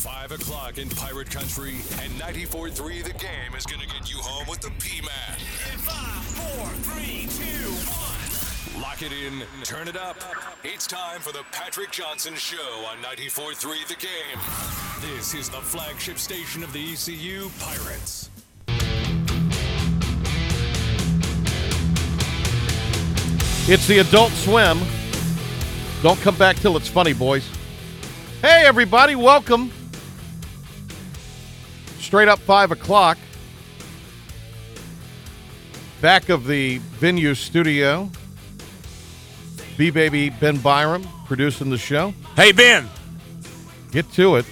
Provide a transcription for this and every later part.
5 o'clock in Pirate Country, and 94.3 The Game is going to get you home with the P-Man. In five, four, three, two, one. Lock it in, turn it up. It's time for the Patrick Johnson Show on 94.3 The Game. This is the flagship station of the ECU Pirates. It's the Adult Swim. Don't come back till it's funny, boys. Hey, everybody, welcome. Straight up 5 o'clock. Back of the venue studio. B Baby Ben Byram producing the show. Hey, Ben. Get to it.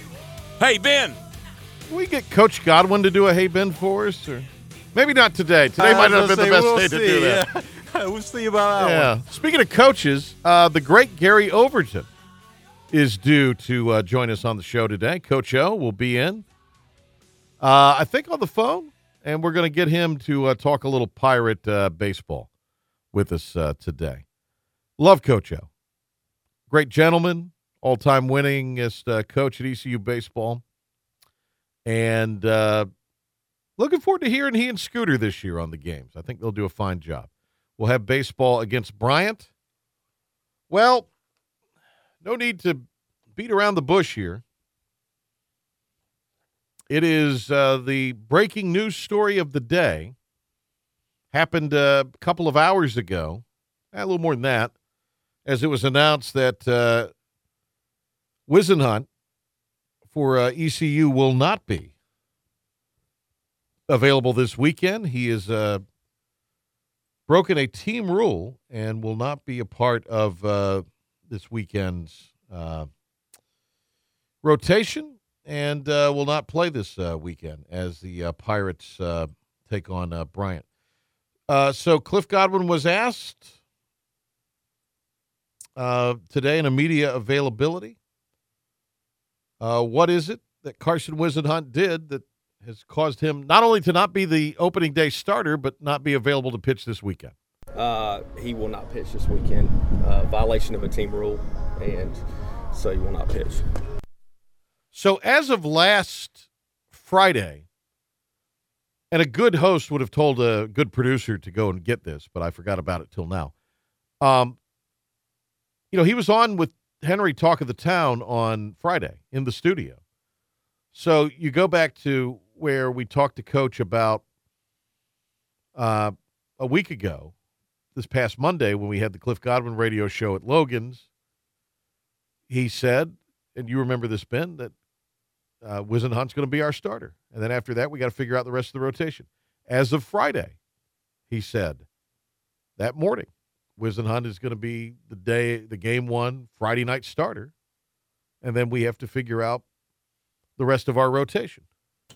Hey, Ben. Can we get Coach Godwin to do a Hey Ben for us? Or maybe not today. Today might not have been the best day to do that. Yeah. we'll see about that Yeah. Speaking of coaches, uh, the great Gary Overton is due to uh, join us on the show today. Coach O will be in, uh, I think, on the phone, and we're going to get him to uh, talk a little pirate uh, baseball with us uh, today. Love Coach O. Great gentleman, all time winningest uh, coach at ECU baseball. And uh, looking forward to hearing he and Scooter this year on the games. I think they'll do a fine job. We'll have baseball against Bryant. Well, no need to beat around the bush here. It is uh, the breaking news story of the day. Happened uh, a couple of hours ago, a little more than that, as it was announced that uh, Whisenhunt for uh, ECU will not be available this weekend. He is uh, broken a team rule and will not be a part of uh, this weekend's uh, rotation and uh, will not play this uh, weekend as the uh, Pirates take on Bryant. So Cliff Godwin was asked today in a media availability, what is it that Carson Whisenhunt did that has caused him not only to not be the opening day starter, but not be available to pitch this weekend? Uh, he will not pitch this weekend. Uh, violation of a team rule, and so he will not pitch. So as of last Friday, and a good host would have told a good producer to go and get this, but I forgot about it till now. Um, you know, he was on with Henry Talk of the Town on Friday in the studio. So you go back to where we talked to Coach about uh, a week ago, this past Monday when we had the Cliff Godwin radio show at Logan's. He said, and you remember this, Ben, that uh, Whisenhunt's going to be our starter. And then after that, we got to figure out the rest of the rotation. As of Friday, he said that morning, Whisenhunt is going to be the day, the game one Friday night starter. And then we have to figure out the rest of our rotation.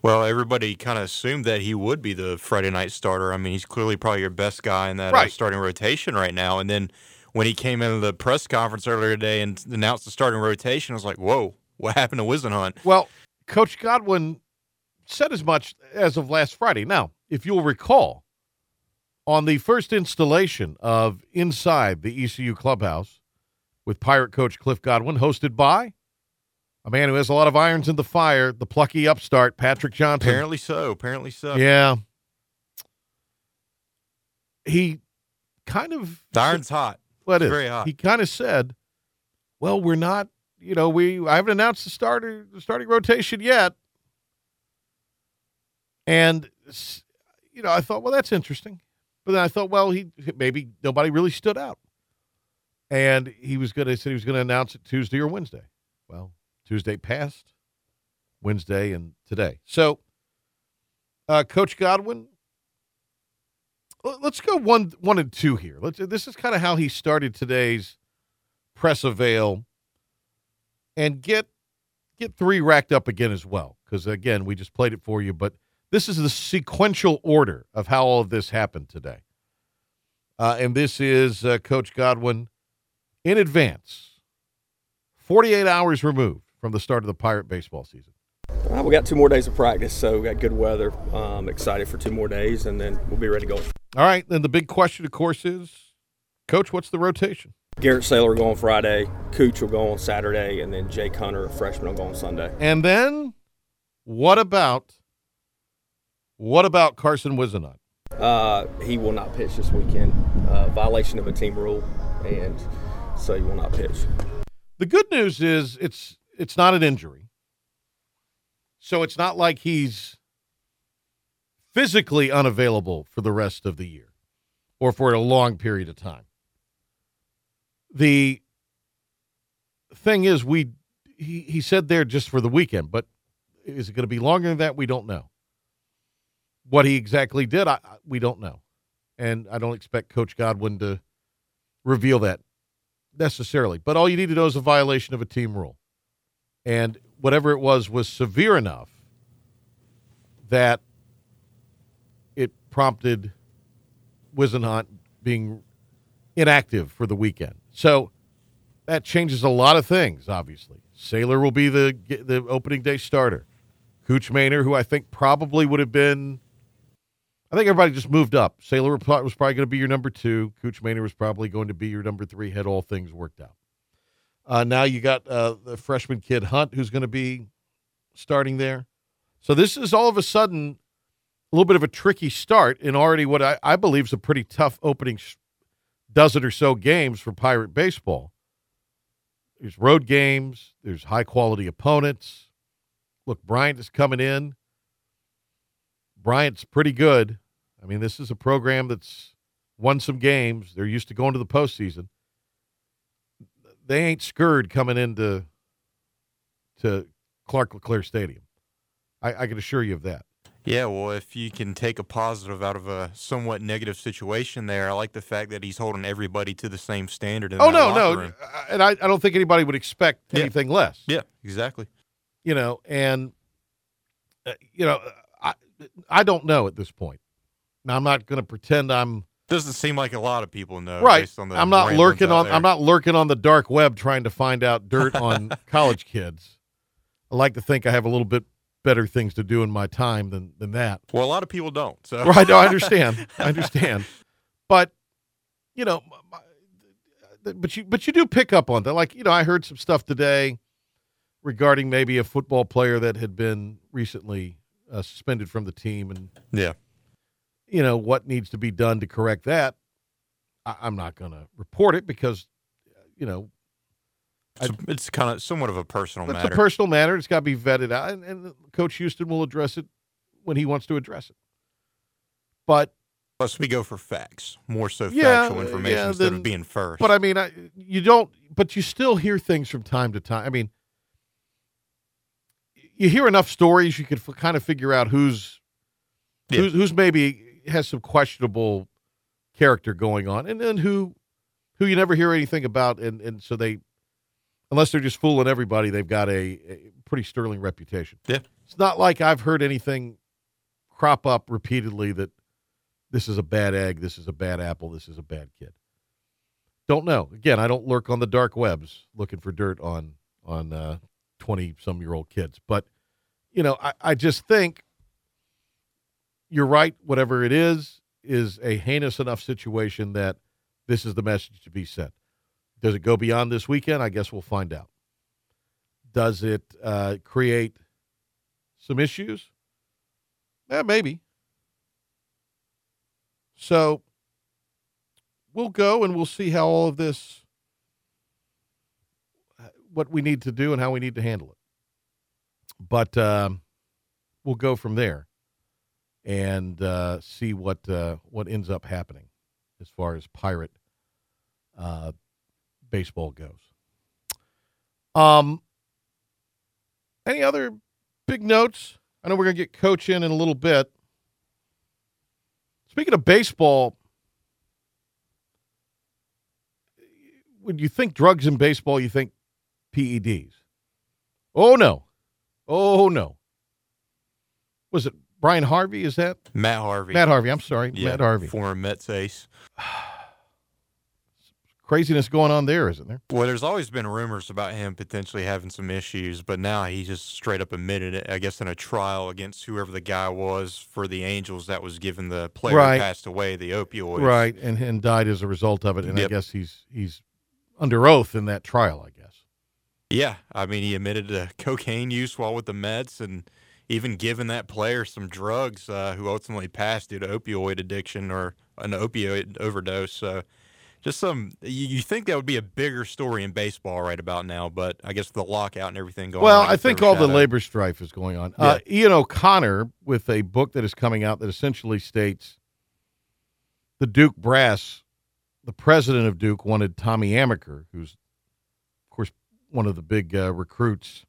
Well, everybody kind of assumed that he would be the Friday night starter. I mean, he's clearly probably your best guy in that uh, Right. starting rotation right now. And then when he came into the press conference earlier today and announced the starting rotation, I was like, whoa, what happened to Whisenhunt? Well, Coach Godwin said as much as of last Friday. Now, if you'll recall, on the first installation of Inside the ECU Clubhouse with Pirate Coach Cliff Godwin, hosted by a man who has a lot of irons in the fire, the plucky upstart, Patrick Johnson. Apparently so. Apparently so. Yeah. He kind of The iron's hot. Well, it It's is. very hot. He kind of said, "Well, we're not. You know, we I haven't announced the starter, the starting rotation yet." And you know, I thought, well, that's interesting. But then I thought, well, he maybe nobody really stood out. And he was going to said he was going to announce it Tuesday or Wednesday. Well, Tuesday passed, Wednesday, and today. So, uh, Coach Godwin, let's go one one and two here. Let's. This is kind of how he started today's press avail, and get get three racked up again as well. Because again, we just played it for you, but this is the sequential order of how all of this happened today. Uh, and this is uh, Coach Godwin in advance, 48 hours removed from the start of the Pirate baseball season. We got two more days of practice, so we got good weather. Um, excited for two more days, and then we'll be ready to go. All right, then the big question, of course, is Coach, what's the rotation? Garrett Saylor will go on Friday, Cooch will go on Saturday, and then Jake Hunter, a freshman, will go on Sunday. And then what about what about Carson Whisenhunt? Uh, he will not pitch this weekend. Uh, violation of a team rule, and so he will not pitch. The good news is it's it's not an injury. So it's not like he's physically unavailable for the rest of the year or for a long period of time. The thing is we he, he said there just for the weekend, but is it going to be longer than that? We don't know. What he exactly did, I, we don't know. And I don't expect Coach Godwin to reveal that necessarily. But all you need to know is a violation of a team rule. And whatever it was was severe enough that it prompted Whisenhunt being inactive for the weekend. So that changes a lot of things, obviously. Saylor will be the the opening day starter. Cooch Maynor, who I think probably would have been I think everybody just moved up. Saylor was probably going to be your number two. Cooch Maynor was probably going to be your number three, had all things worked out. Uh, now you got uh, the freshman kid Hunt, who's going to be starting there. So this is all of a sudden a little bit of a tricky start in already what I, I believe is a pretty tough opening sh- dozen or so games for Pirate baseball. There's road games. There's high quality opponents. Look, Bryant is coming in. Bryant's pretty good. I mean, this is a program that's won some games. They're used to going to the postseason. They ain't scurred coming into to Clark LeClair Stadium. I, I can assure you of that. Yeah, well, if you can take a positive out of a somewhat negative situation there, I like the fact that he's holding everybody to the same standard. In oh no, no, room. and I, I don't think anybody would expect Yeah. anything less. Yeah, exactly. You know, and uh, you know, I I don't know at this point. Now I'm not going to pretend I'm Doesn't seem like a lot of people know. right. Based on the I'm not lurking on. there. I'm not lurking on the dark web trying to find out dirt on college kids. I like to think I have a little bit better things to do in my time than than that. Well, a lot of people don't. So Right? No, I understand. I understand. But you know, but you but you do pick up on that. Like you know, I heard some stuff today regarding maybe a football player that had been recently uh, suspended from the team, and yeah, you know what needs to be done to correct that. I, I'm not going to report it because you know it's, it's kind of somewhat of a personal matter. it's a personal matter. It's got to be vetted out, and, and Coach Houston will address it when he wants to address it. But Plus, we go for facts, more so Yeah, factual information yeah, instead then- of being first. But I mean, I, you don't. But you still hear things from time to time. I mean, you hear enough stories, you can f- kind of figure out who's Yeah. who's, who's maybe has some questionable character going on, and then who who you never hear anything about, and and so they, unless they're just fooling everybody, they've got a, a pretty sterling reputation. Yeah. it's not like I've heard anything crop up repeatedly that this is a bad egg, this is a bad apple, this is a bad kid. Don't know. Again, I don't lurk on the dark webs looking for dirt on on uh, twenty some year old kids. But you know, I, I just think you're right. Whatever it is, is a heinous enough situation that this is the message to be sent. Does it go beyond this weekend? I guess we'll find out. Does it uh, create some issues? Yeah, maybe. So we'll go and we'll see how all of this, what we need to do and how we need to handle it. But um, we'll go from there and uh, see what uh, what ends up happening as far as pirate uh, baseball goes. Um, any other big notes? I know we're gonna get coach in in a little bit. Speaking of baseball, when you think drugs in baseball, you think PEDs. Oh no, oh no. Was it Brian Harvey? Is that Matt Harvey. Matt Harvey? I'm sorry, yeah, Matt Harvey. former Mets ace. Craziness going on there, isn't there? Well, there's always been rumors about him potentially having some issues, but now he just straight up admitted it. I guess in a trial against whoever the guy was for the Angels that was given the player Right. who passed away the opioids. Right, and and died as a result of it. And I guess he's he's under oath in that trial, I guess. Yeah, I mean, he admitted to cocaine use while with the Mets, and even given that player some drugs, uh, who ultimately passed due to opioid addiction or an opioid overdose. So, just some you, you think that would be a bigger story in baseball right about now, but I guess the lockout and everything going. Well, on, I think all the overshadowed. labor strife is going on. Uh, Ian O'Connor, with a book that is coming out that essentially states the Duke brass, the president of Duke wanted Tommy Amaker, who's, of course, one of the big uh, recruits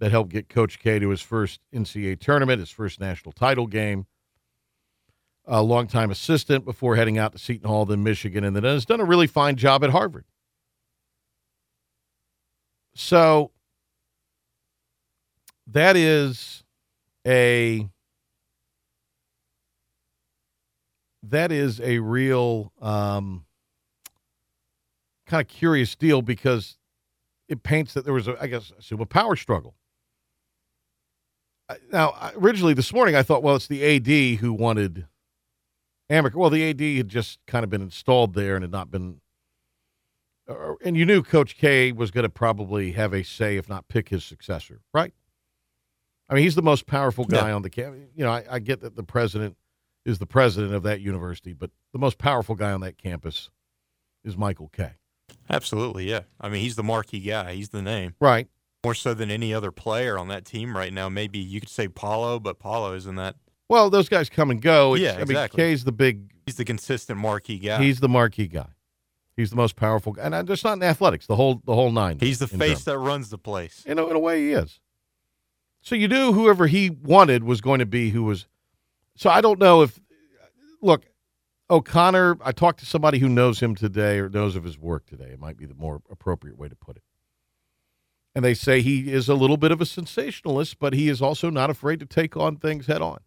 that helped get Coach K to his first NCAA tournament, his first national title game. A longtime assistant before heading out to Seton Hall, then Michigan, and then has done a really fine job at Harvard. So that is a that is a real um, kind of curious deal because it paints that there was a I guess assume a power struggle. Now, originally this morning, I thought, well, it's the AD who wanted Amaker. Well, the AD had just kind of been installed there and had not been. uh, And you knew Coach K was going to probably have a say, if not pick his successor, right? I mean, he's the most powerful guy on the campus. You know, I, I get that the president is the president of that university, but the most powerful guy on that campus is Michael K. Absolutely, yeah. I mean, he's the marquee guy. He's the name Right. more so than any other player on that team right now. Maybe you could say Paolo, but Paolo isn't that. Well, those guys come and go. It's- Yeah, I mean, exactly. K's the big He's the consistent marquee guy. He's the marquee guy. He's the most powerful guy, and uh, just not in athletics. The whole the whole nine. He's the face Durham. that runs the place. In a, in a way, he is. So you knew whoever he wanted was going to be who was. So I don't know if look O'Connor. I talked to somebody who knows him today or knows of his work today. It might be the more appropriate way to put it. And they say he is a little bit of a sensationalist, but he is also not afraid to take on things head on.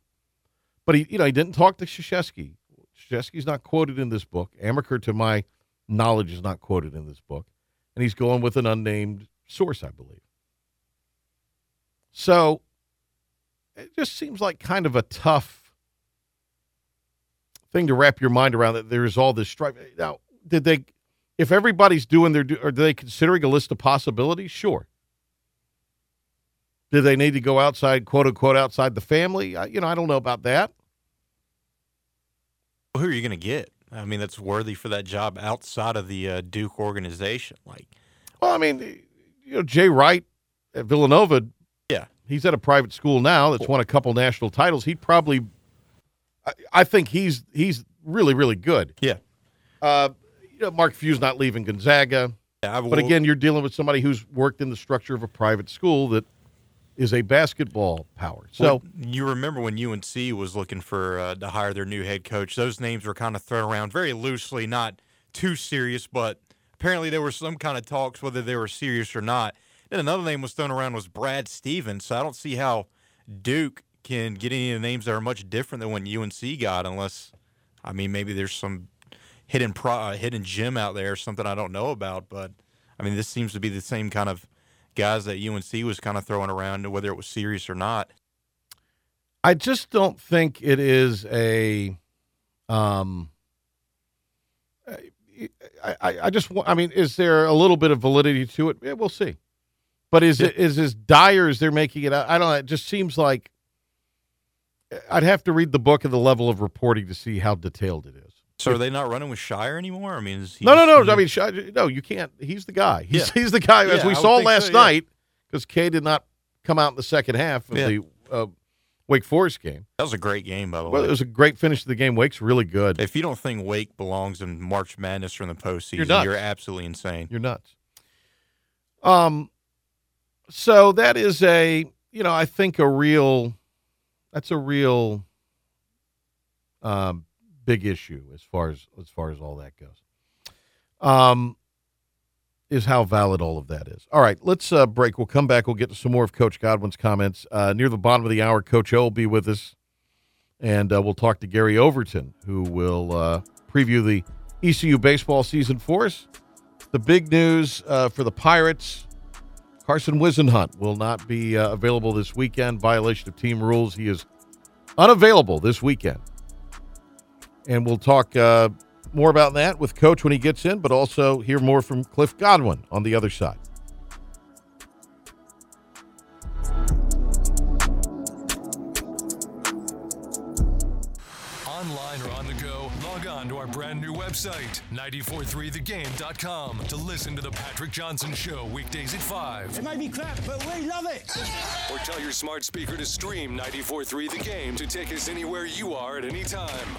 But he, you know, he didn't talk to Krzyzewski. Krzyzewski's not quoted in this book. Amaker, to my knowledge, is not quoted in this book, and he's going with an unnamed source, I believe. So it just seems like kind of a tough thing to wrap your mind around that there is all this strife. Now, did they, if everybody's doing their, are they considering a list of possibilities? Sure. Do they need to go outside, quote unquote, outside the family? I, you know, I don't know about that. Who are you going to get? I mean, that's worthy for that job outside of the uh, Duke organization. Like, Well, I mean, you know, Jay Wright at Villanova, yeah, he's at a private school now that's won a couple national titles. He'd probably, I, I think he's he's really really good. yeah. Uh, you know, Mark Few's not leaving Gonzaga, yeah I but again, you're dealing with somebody who's worked in the structure of a private school that is a basketball power. So Well, you remember when UNC was looking for uh, to hire their new head coach? Those names were kind of thrown around very loosely, not too serious, but apparently there were some kind of talks whether they were serious or not. Then another name was thrown around was Brad Stevens. So I don't see how Duke can get any of the names that are much different than what UNC got, unless I mean maybe there's some hidden pro, uh, hidden gem out there, something I don't know about. But I mean, this seems to be the same kind of guys that UNC was kind of throwing around, whether it was serious or not. I just don't think it is a. Um, I, I, I just want. I mean, is there a little bit of validity to it? Yeah, we'll see. But is it is as dire as they're making it? out? I don't. know. It just seems like I'd have to read the book and the level of reporting to see how detailed it is. So are they not running with Scheyer anymore? I mean, is he No, no, just- no. I mean, Shi- no, you can't. He's the guy. He's, Yeah. he's the guy, as Yeah, we I saw last so, yeah. night, because Kay did not come out in the second half of Yeah. the uh, Wake Forest game. that was a great game, by the way. Well, way. it was a great finish to the game. Wake's really good. if you don't think Wake belongs in March Madness or in the postseason, You're nuts. you're absolutely insane. You're nuts. Um, so that is a, you know, I think a real, that's a real, um, big issue as far as as far as all that goes. Um, is how valid all of that is. All right, let's uh, break. We'll come back. We'll get to some more of Coach Godwin's comments uh, near the bottom of the hour. Coach O will be with us, and uh, we'll talk to Gary Overton, who will uh, preview the ECU baseball season for us. The big news uh, for the Pirates Carson Whisenhunt will not be uh, available this weekend. Violation of team rules. He is unavailable this weekend. And we'll talk uh, more about that with Coach when he gets in, but also hear more from Cliff Godwin on the other side. Online or on the go, log on to our brand new website, 943thegame.com, to listen to The Patrick Johnson Show weekdays at 5. It might be crap, but we love it. Or tell your smart speaker to stream 943 The Game to take us anywhere you are at any time.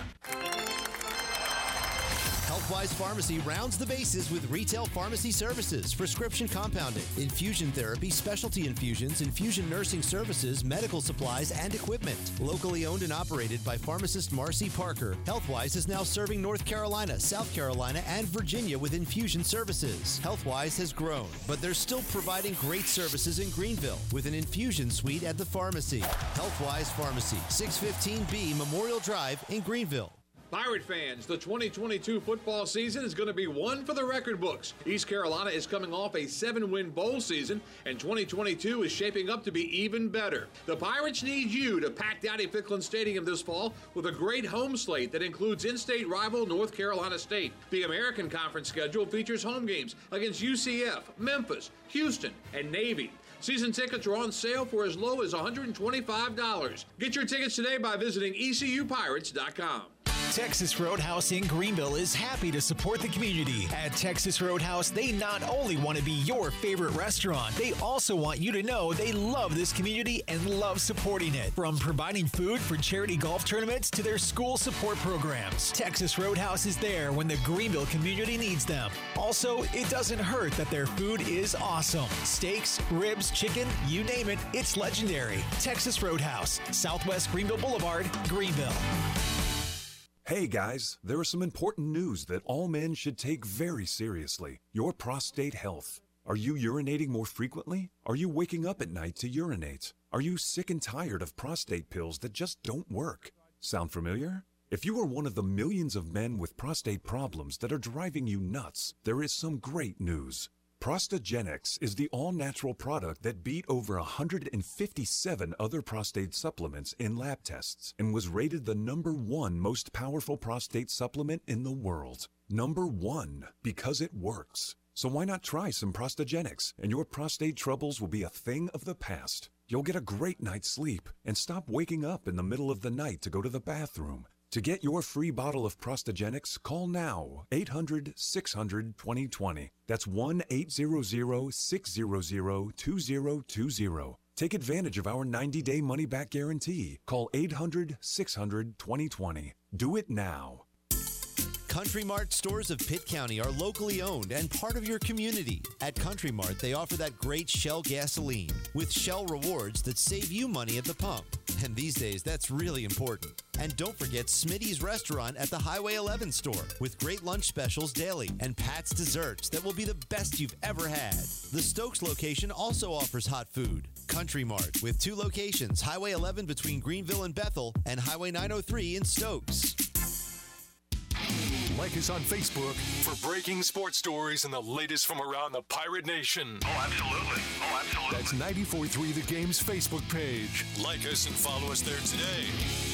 Healthwise Pharmacy rounds the bases with retail pharmacy services, prescription compounding, infusion therapy, specialty infusions, infusion nursing services, medical supplies, and equipment. Locally owned and operated by pharmacist Marcy Parker, Healthwise is now serving North Carolina, South Carolina, and Virginia with infusion services. Healthwise has grown, but they're still providing great services in Greenville with an infusion suite at the pharmacy. Healthwise Pharmacy, 615B Memorial Drive in Greenville. Pirate fans, the 2022 football season is going to be one for the record books. East Carolina is coming off a seven win bowl season, and 2022 is shaping up to be even better. The Pirates need you to pack Dowdy Ficklen Stadium this fall with a great home slate that includes in state rival North Carolina State. The American Conference schedule features home games against UCF, Memphis, Houston, and Navy. Season tickets are on sale for as low as $125. Get your tickets today by visiting ECUPirates.com. Texas Roadhouse in Greenville is happy to support the community. At Texas Roadhouse, they not only want to be your favorite restaurant, they also want you to know they love this community and love supporting it. From providing food for charity golf tournaments to their school support programs, Texas Roadhouse is there when the Greenville community needs them. Also, it doesn't hurt that their food is awesome. Steaks, ribs, chicken, you name it, it's legendary. Texas Roadhouse, Southwest Greenville Boulevard, Greenville. Hey guys, there is some important news that all men should take very seriously your prostate health. Are you urinating more frequently? Are you waking up at night to urinate? Are you sick and tired of prostate pills that just don't work? Sound familiar? If you are one of the millions of men with prostate problems that are driving you nuts, there is some great news. Prostagenics is the all natural product that beat over 157 other prostate supplements in lab tests and was rated the number one most powerful prostate supplement in the world. Number one, because it works. So why not try some Prostagenics and your prostate troubles will be a thing of the past. You'll get a great night's sleep and stop waking up in the middle of the night to go to the bathroom. To get your free bottle of Prostagenics, call now 800 600 2020. That's 1 800 600 2020. Take advantage of our 90 day money back guarantee. Call 800 600 2020. Do it now. Country Mart stores of Pitt County are locally owned and part of your community. At Country Mart, they offer that great Shell gasoline with Shell rewards that save you money at the pump. And these days, that's really important. And don't forget Smitty's restaurant at the Highway 11 store with great lunch specials daily and Pat's desserts that will be the best you've ever had. The Stokes location also offers hot food. Country Mart with two locations Highway 11 between Greenville and Bethel and Highway 903 in Stokes. Like us on Facebook for breaking sports stories and the latest from around the Pirate Nation. Oh, absolutely. Oh, absolutely. That's 943 The Game's Facebook page. Like us and follow us there today.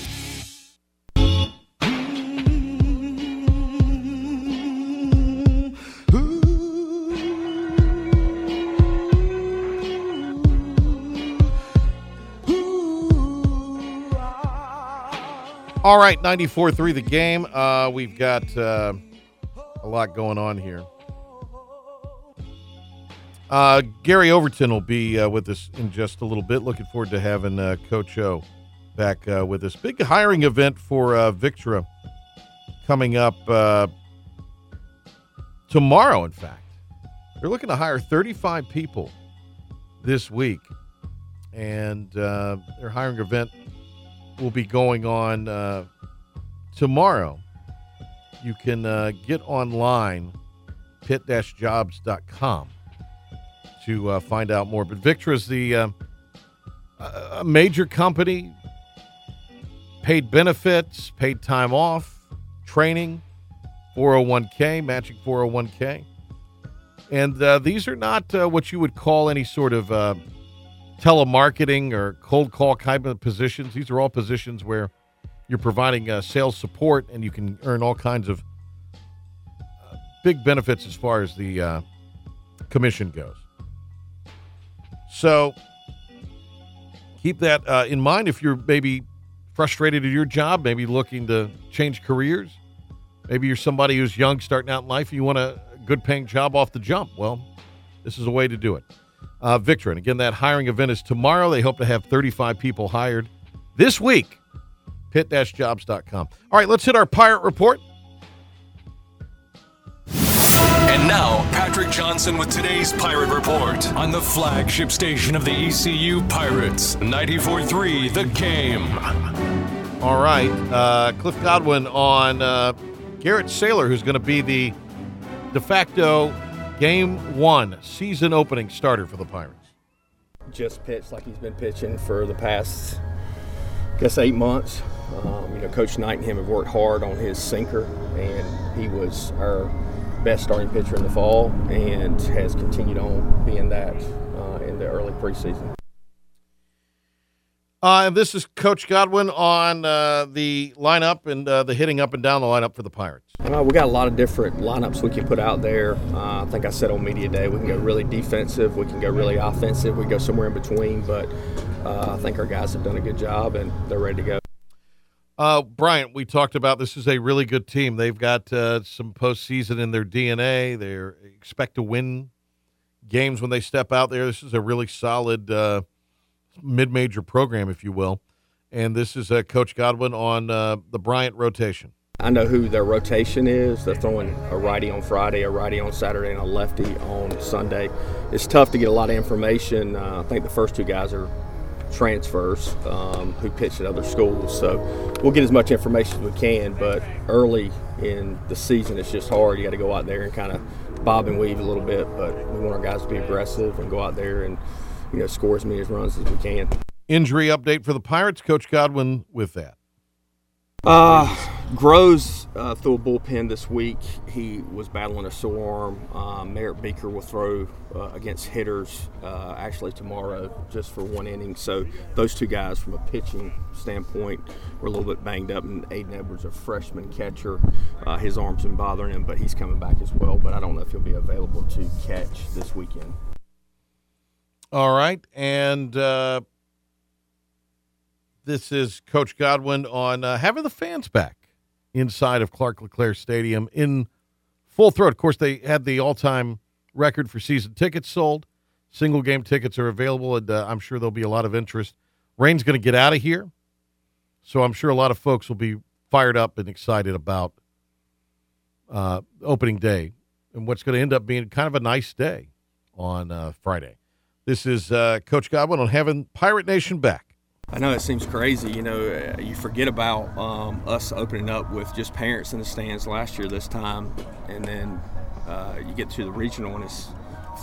All right, 94-3 the game. Uh, we've got uh, a lot going on here. Uh, Gary Overton will be uh, with us in just a little bit. Looking forward to having uh, Coach O back uh, with us. Big hiring event for uh, Victra coming up uh, tomorrow, in fact. They're looking to hire 35 people this week, and uh, their hiring event will be going on uh, tomorrow. You can uh, get online, pit-jobs.com, to uh, find out more. But Victra is the uh, a major company, paid benefits, paid time off, training, 401k, matching 401k. And uh, these are not uh, what you would call any sort of telemarketing or cold call kind of positions. These are all positions where you're providing uh, sales support and you can earn all kinds of big benefits as far as the uh, commission goes. So keep that uh, in mind if you're maybe frustrated at your job, maybe looking to change careers. Maybe you're somebody who's young, starting out in life, and you want a good paying job off the jump. Well, this is a way to do it. Uh, and again, that hiring event is tomorrow. They hope to have 35 people hired this week. Pit-jobs.com. All right, let's hit our pirate report. And now, Patrick Johnson with today's Pirate Report on the flagship station of the ECU Pirates, 94.3 The Game. All right, uh, Cliff Godwin on uh, Garrett Saylor, who's going to be the de facto game one season opening starter for the Pirates. Just pitched like he's been pitching for the past, I guess, eight months. Um, you know, Coach Knight and him have worked hard on his sinker, and he was our best starting pitcher in the fall and has continued on being that uh, in the early preseason. Uh, and this is Coach Godwin on uh, the lineup and uh, the hitting up and down the lineup for the Pirates. Uh, we got a lot of different lineups we can put out there. Uh, I think I said on media day we can go really defensive, we can go really offensive, we go somewhere in between. But uh, I think our guys have done a good job and they're ready to go. Uh, Bryant, we talked about this is a really good team. They've got uh, some postseason in their DNA. They expect to win games when they step out there. This is a really solid uh, mid-major program, if you will. And this is uh, Coach Godwin on uh, the Bryant rotation. I know who their rotation is. They're throwing a righty on Friday, a righty on Saturday, and a lefty on Sunday. It's tough to get a lot of information. Uh, I think the first two guys are transfers um, who pitched at other schools. So we'll get as much information as we can, but early in the season, it's just hard. You got to go out there and kind of bob and weave a little bit, but we want our guys to be aggressive and go out there and you know score as many runs as we can. Injury update for the Pirates, Coach Godwin with that. Uh, Groves uh, threw a bullpen this week. He was battling a sore arm. Um, Merritt Beeker will throw uh, against hitters uh, actually tomorrow just for one inning. So those two guys, from a pitching standpoint, were a little bit banged up. And Aiden Edwards, a freshman catcher, uh, his arm's been bothering him, but he's coming back as well. But I don't know if he'll be available to catch this weekend. All right, and uh, this is Coach Godwin on uh, having the fans back inside of Clark LeClair Stadium in full throat. Of course, they had the all-time record for season tickets sold. Single game tickets are available, and uh, I'm sure there'll be a lot of interest. Rain's going to get out of here, so I'm sure a lot of folks will be fired up and excited about uh, opening day and what's going to end up being kind of a nice day on uh, Friday. This is uh, Coach Godwin on having Pirate Nation back. I know it seems crazy. You know, uh, you forget about um, us opening up with just parents in the stands last year this time, and then uh, you get to the regional and it's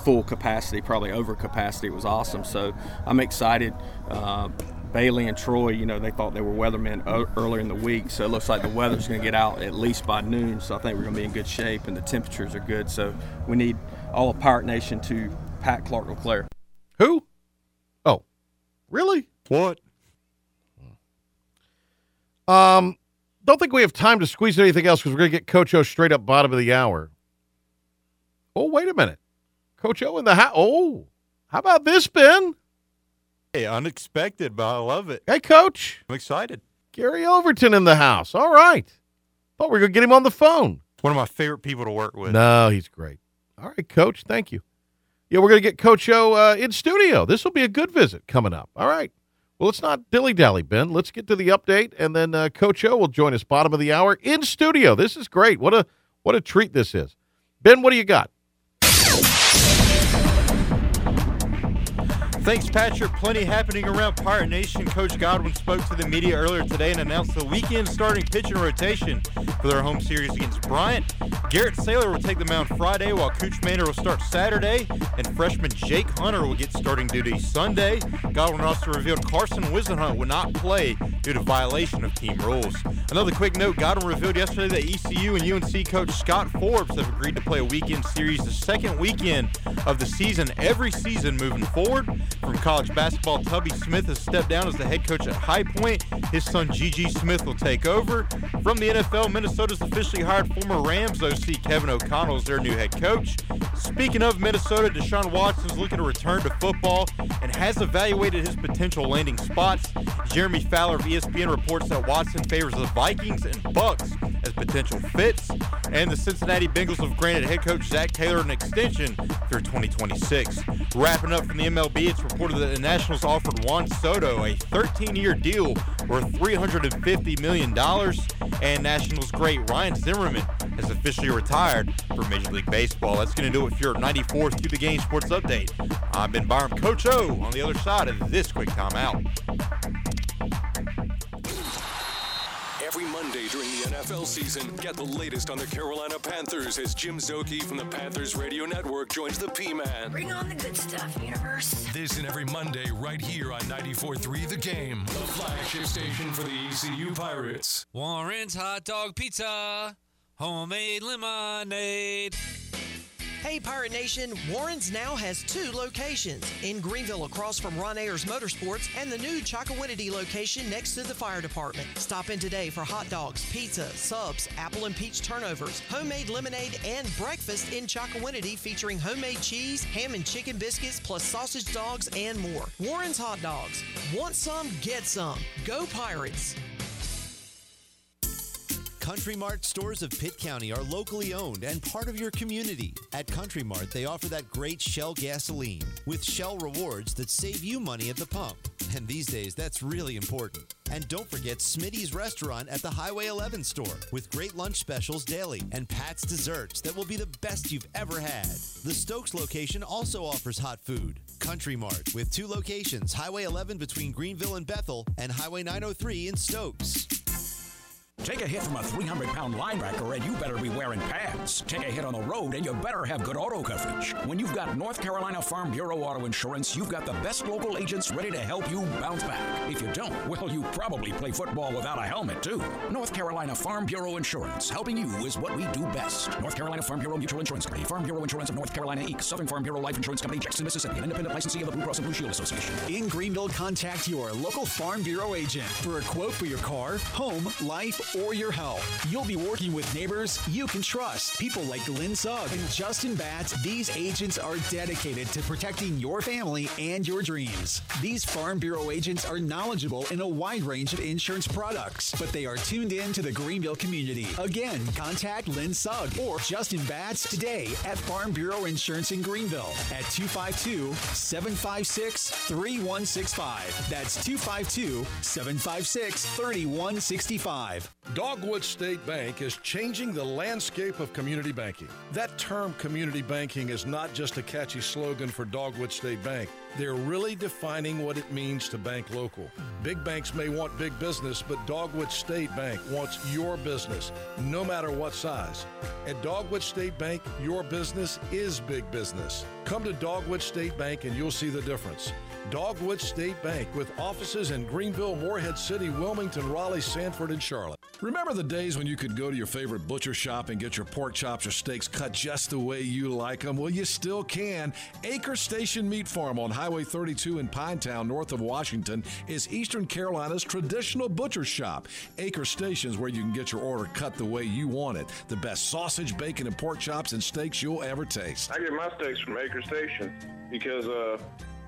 full capacity, probably over capacity. It was awesome. So I'm excited. Uh, Bailey and Troy, you know, they thought they were weathermen earlier in the week, so it looks like the weather's going to get out at least by noon. So I think we're going to be in good shape, and the temperatures are good. So we need all of Pirate Nation to pack Clark LeClair. Who? Oh, really? What? Um, don't think we have time to squeeze anything else because we're going to get Coach O straight up bottom of the hour. Oh, wait a minute. Coach O in the house. Oh, how about this, Ben? Hey, unexpected, but I love it. Hey, Coach. I'm excited. Gary Overton in the house. All right. Thought we were going to get him on the phone. One of my favorite people to work with. No, he's great. All right, Coach. Thank you. Yeah, we're going to get Coach O uh, in studio. This will be a good visit coming up. All right. Well, let's not dilly dally, Ben. Let's get to the update, and then uh, Coach O will join us bottom of the hour in studio. This is great. What a what a treat this is. Ben, what do you got? Thanks, Patrick. Plenty happening around Pirate Nation. Coach Godwin spoke to the media earlier today and announced the weekend starting pitching rotation for their home series against Bryant. Garrett Saylor will take the mound Friday, while Cooch Manor will start Saturday, and freshman Jake Hunter will get starting duty Sunday. Godwin also revealed Carson Whisenhunt will not play due to violation of team rules. Another quick note: Godwin revealed yesterday that ECU and UNC coach Scott Forbes have agreed to play a weekend series the second weekend of the season every season moving forward. From college basketball, Tubby Smith has stepped down as the head coach at High Point. His son G.G. Smith will take over. From the NFL, Minnesota's officially hired former Rams OC Kevin O'Connell as their new head coach. Speaking of Minnesota, Deshaun Watson is looking to return to football and has evaluated his potential landing spots. Jeremy Fowler of ESPN reports that Watson favors the Vikings and Bucks as potential fits, and the Cincinnati Bengals have granted head coach Zac Taylor an extension through 2026. Wrapping up from the MLB, it's reported that the Nationals offered Juan Soto a 13-year deal worth $350 million, and Nationals great Ryan Zimmerman has officially retired from Major League Baseball. That's going to do it for your 94th to the Game Sports Update. I've been Byron Coach O on the other side of this quick timeout. During the NFL season, get the latest on the Carolina Panthers as Jim Szoke from the Panthers Radio Network joins the P-Man. Bring on the good stuff, universe. This and every Monday right here on 94.3 The Game, the flagship station for the ECU Pirates. Warren's Hot Dog Pizza, homemade lemonade. Hey, Pirate Nation, Warren's now has two locations in Greenville across from Ron Ayers Motorsports and the new Chocowinity location next to the fire department. Stop in today for hot dogs, pizza, subs, apple and peach turnovers, homemade lemonade, and breakfast in Chocowinity featuring homemade cheese, ham and chicken biscuits, plus sausage dogs and more. Warren's Hot Dogs. Want some? Get some. Go Pirates. Country Mart stores of Pitt County are locally owned and part of your community. At Country Mart, they offer that great Shell gasoline with Shell rewards that save you money at the pump. And these days, that's really important. And don't forget Smitty's restaurant at the Highway 11 store with great lunch specials daily and Pat's desserts that will be the best you've ever had. The Stokes location also offers hot food. Country Mart with two locations Highway 11 between Greenville and Bethel and Highway 903 in Stokes. Take a hit from a 300 pound linebacker and you better be wearing pads. Take a hit on the road and you better have good auto coverage. When you've got North Carolina Farm Bureau Auto Insurance, you've got the best local agents ready to help you bounce back. If you don't, well, you probably play football without a helmet too. North Carolina Farm Bureau Insurance, helping you is what we do best. North Carolina Farm Bureau Mutual Insurance Company, Farm Bureau Insurance of North Carolina Inc., Southern Farm Bureau Life Insurance Company, Jackson, Mississippi, an independent licensee of the Blue Cross and Blue Shield Association. In Greenville, contact your local Farm Bureau agent for a quote for your car, home, life, or your health. You'll be working with neighbors you can trust. People like Lynn Sugg and Justin Batts. These agents are dedicated to protecting your family and your dreams. These Farm Bureau agents are knowledgeable in a wide range of insurance products, but they are tuned in to the Greenville community. Again, contact Lynn Sugg or Justin Batts today at Farm Bureau Insurance in Greenville at 252 756 3165. That's 252 756 3165. Dogwood State Bank is changing the landscape of community banking. That term community banking is not just a catchy slogan for Dogwood State Bank. They're really defining what it means to bank local. Big banks may want big business, but Dogwood State Bank wants your business, no matter what size. At Dogwood State Bank, your business is big business. Come to Dogwood State Bank and you'll see the difference. Dogwood State Bank with offices in Greenville, Morehead City, Wilmington, Raleigh, Sanford, and Charlotte. Remember the days when you could go to your favorite butcher shop and get your pork chops or steaks cut just the way you like them? Well, you still can. Acre Station Meat Farm on Highway 32 in Pinetown, north of Washington, is Eastern Carolina's traditional butcher shop. Acre Station is where you can get your order cut the way you want it. The best sausage, bacon, and pork chops and steaks you'll ever taste. I get my steaks from Acre Station because uh,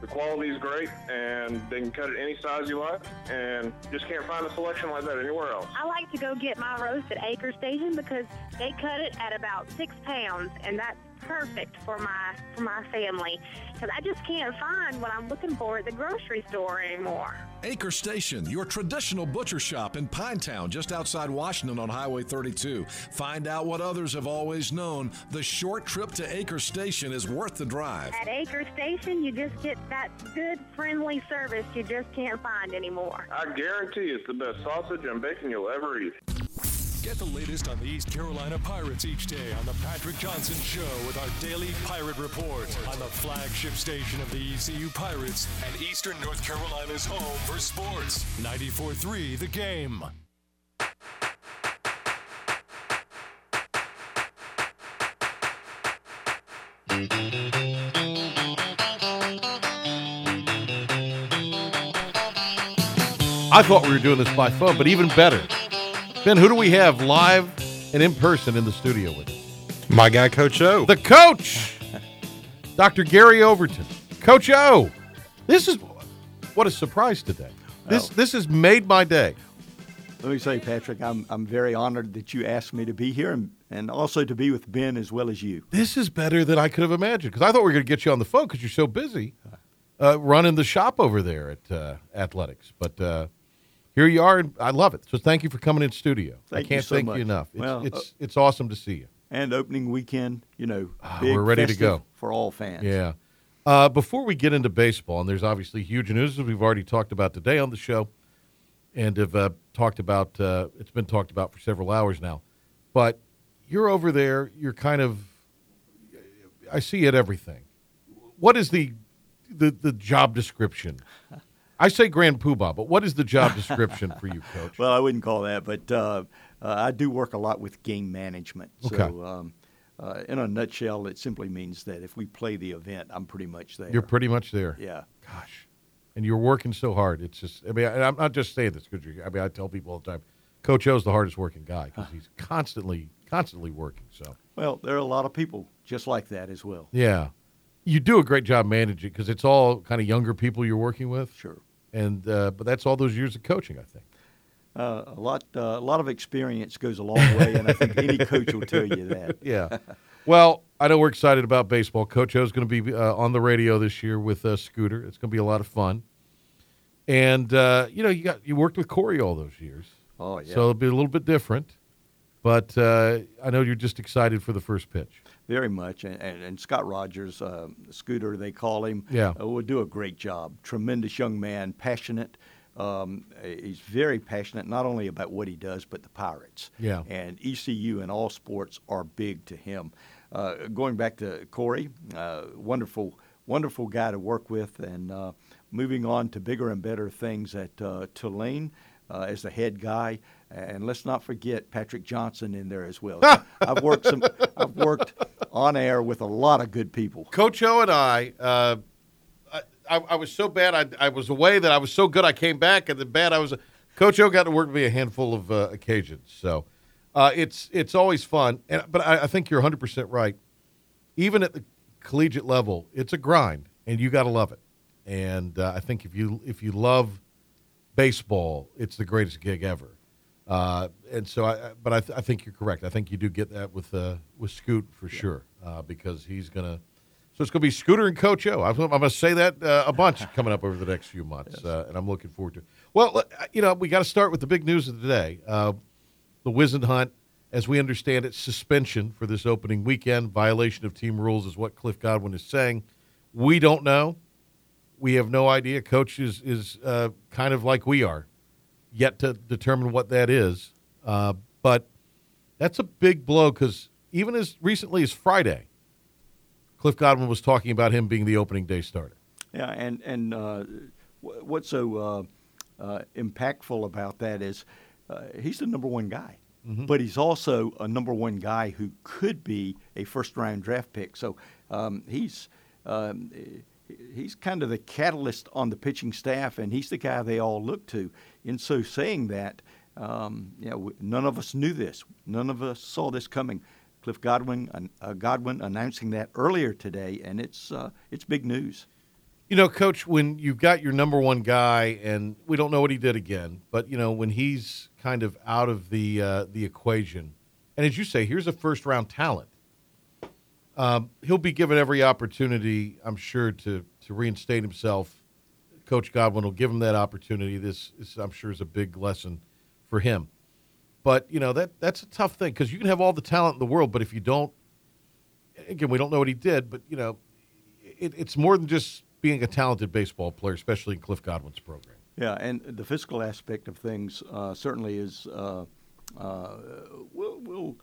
the quality is great and they can cut it any size you like and just can't find a selection like that anywhere else. I like to go get my roast at Acre Station because they cut it at about six pounds and that's perfect for my for my family because I just can't find what I'm looking for at the grocery store anymore. Acre Station, your traditional butcher shop in Pinetown, just outside Washington on Highway 32. Find out what others have always known. The short trip to Acre Station is worth the drive. At Acre Station, you just get that good, friendly service you just can't find anymore. I guarantee it's the best sausage and bacon you'll ever eat. Get the latest on the East Carolina Pirates each day on the Patrick Johnson Show with our daily Pirate Report on the flagship station of the ECU Pirates and Eastern North Carolina's home for sports. 94 3 The Game. I thought we were doing this by phone, but even better. Ben, who do we have live and in person in the studio with us? My guy, Coach O. The coach, Dr. Gary Overton. Coach O, this is what a surprise today. This this has made my day. Let me say, Patrick, I'm I'm very honored that you asked me to be here and, and also to be with Ben as well as you. This is better than I could have imagined because I thought we were going to get you on the phone because you're so busy uh, running the shop over there at uh, Athletics. But uh, here you are, and I love it. So thank you for coming in studio. Thank I you can't so thank much. you enough. It's, Well, it's uh, it's awesome to see you. And opening weekend, you know, Ah, we're ready to go. for all fans. Yeah. Uh, before we get into baseball, and there's obviously huge news as we've already talked about today on the show, and have uh, talked about. Uh, it's been talked about for several hours now. But you're over there. You're kind of. I see it everything. What is the the the job description? I say grand poobah, but what is the job description for you, coach? Well, I wouldn't call that, but uh, uh, I do work a lot with game management. Okay. So, um, uh, in a nutshell, it simply means that if we play the event, I'm pretty much there. You're pretty much there. Yeah. Gosh. And you're working so hard. It's just, I mean, I, I'm not just saying this because I mean, I tell people all the time, Coach O's the hardest working guy because he's constantly, constantly working. So, Well, there are a lot of people just like that as well. yeah. You do a great job managing because it's all kind of younger people you're working with. Sure. And, uh, but that's all those years of coaching, I think. Uh, a lot, uh, a lot of experience goes a long way, and I think any coach will tell you that. yeah. Well, I know we're excited about baseball. Coach O's going to be uh, on the radio this year with uh, Scooter. It's going to be a lot of fun. And uh, you know, you got you worked with Corey all those years. Oh, yeah. So it'll be a little bit different. But uh, I know you're just excited for the first pitch. Very much, and, and, and Scott Rogers, uh, Scooter, they call him, Yeah. uh, will do a great job. Tremendous young man, passionate. Um, he's very passionate, not only about what he does, but the Pirates. Yeah. And ECU and all sports are big to him. Uh, going back to Corey, uh, wonderful, wonderful guy to work with, and uh, moving on to bigger and better things at uh, Tulane. Uh, as the head guy, and let's not forget Patrick Johnson in there as well. I've worked some, I've worked on air with a lot of good people. Coach O and I, uh, I, I, was so bad. I, I was away that I was so good. I came back, and the bad. I was. Coach O got to work with me a handful of uh, occasions. So uh, it's it's always fun. And, but I, I think you're 100 percent right. Even at the collegiate level, it's a grind, and you got to love it. And uh, I think if you if you love baseball, it's the greatest gig ever. Uh, and so, I, but I, th- I think you're correct. I think you do get that with uh, with Scoot for sure uh, because he's gonna. So it's gonna be Scooter and Coach O. I'm, I'm gonna say that uh, a bunch coming up over the next few months, uh, and I'm looking forward to. it. Well, you know, we got to start with the big news of the day. Uh, the Whisenhunt, as we understand it, suspension for this opening weekend. Violation of team rules is what Cliff Godwin is saying. We don't know. We have no idea. Coach is is uh, kind of like we are, yet to determine what that is. Uh, but that's a big blow because even as recently as Friday, Cliff Godwin was talking about him being the opening day starter. Yeah, and and uh, what's so uh, uh, impactful about that is uh, he's the number one guy, Mhm. but he's also a number one guy who could be a first round draft pick. So um, he's um, he's kind of the catalyst on the pitching staff, and he's the guy they all look to. And so saying that, um, you know, none of us knew this. None of us saw this coming. Cliff Godwin, uh, Godwin announcing that earlier today, and it's uh, it's big news. You know, Coach, when you've got your number one guy, and we don't know what he did again, but you know when he's kind of out of the uh, the equation, and as you say, here's a first round talent. Um, he'll be given every opportunity, I'm sure, to to reinstate himself. Coach Godwin will give him that opportunity. This, is, I'm sure, is a big lesson for him. But you know that that's a tough thing because you can have all the talent in the world, but if you don't, again, we don't know what he did, but you know, it, it's more than just being a talented baseball player, especially in Cliff Godwin's program. Yeah, and the physical aspect of things uh, certainly is uh, uh, will will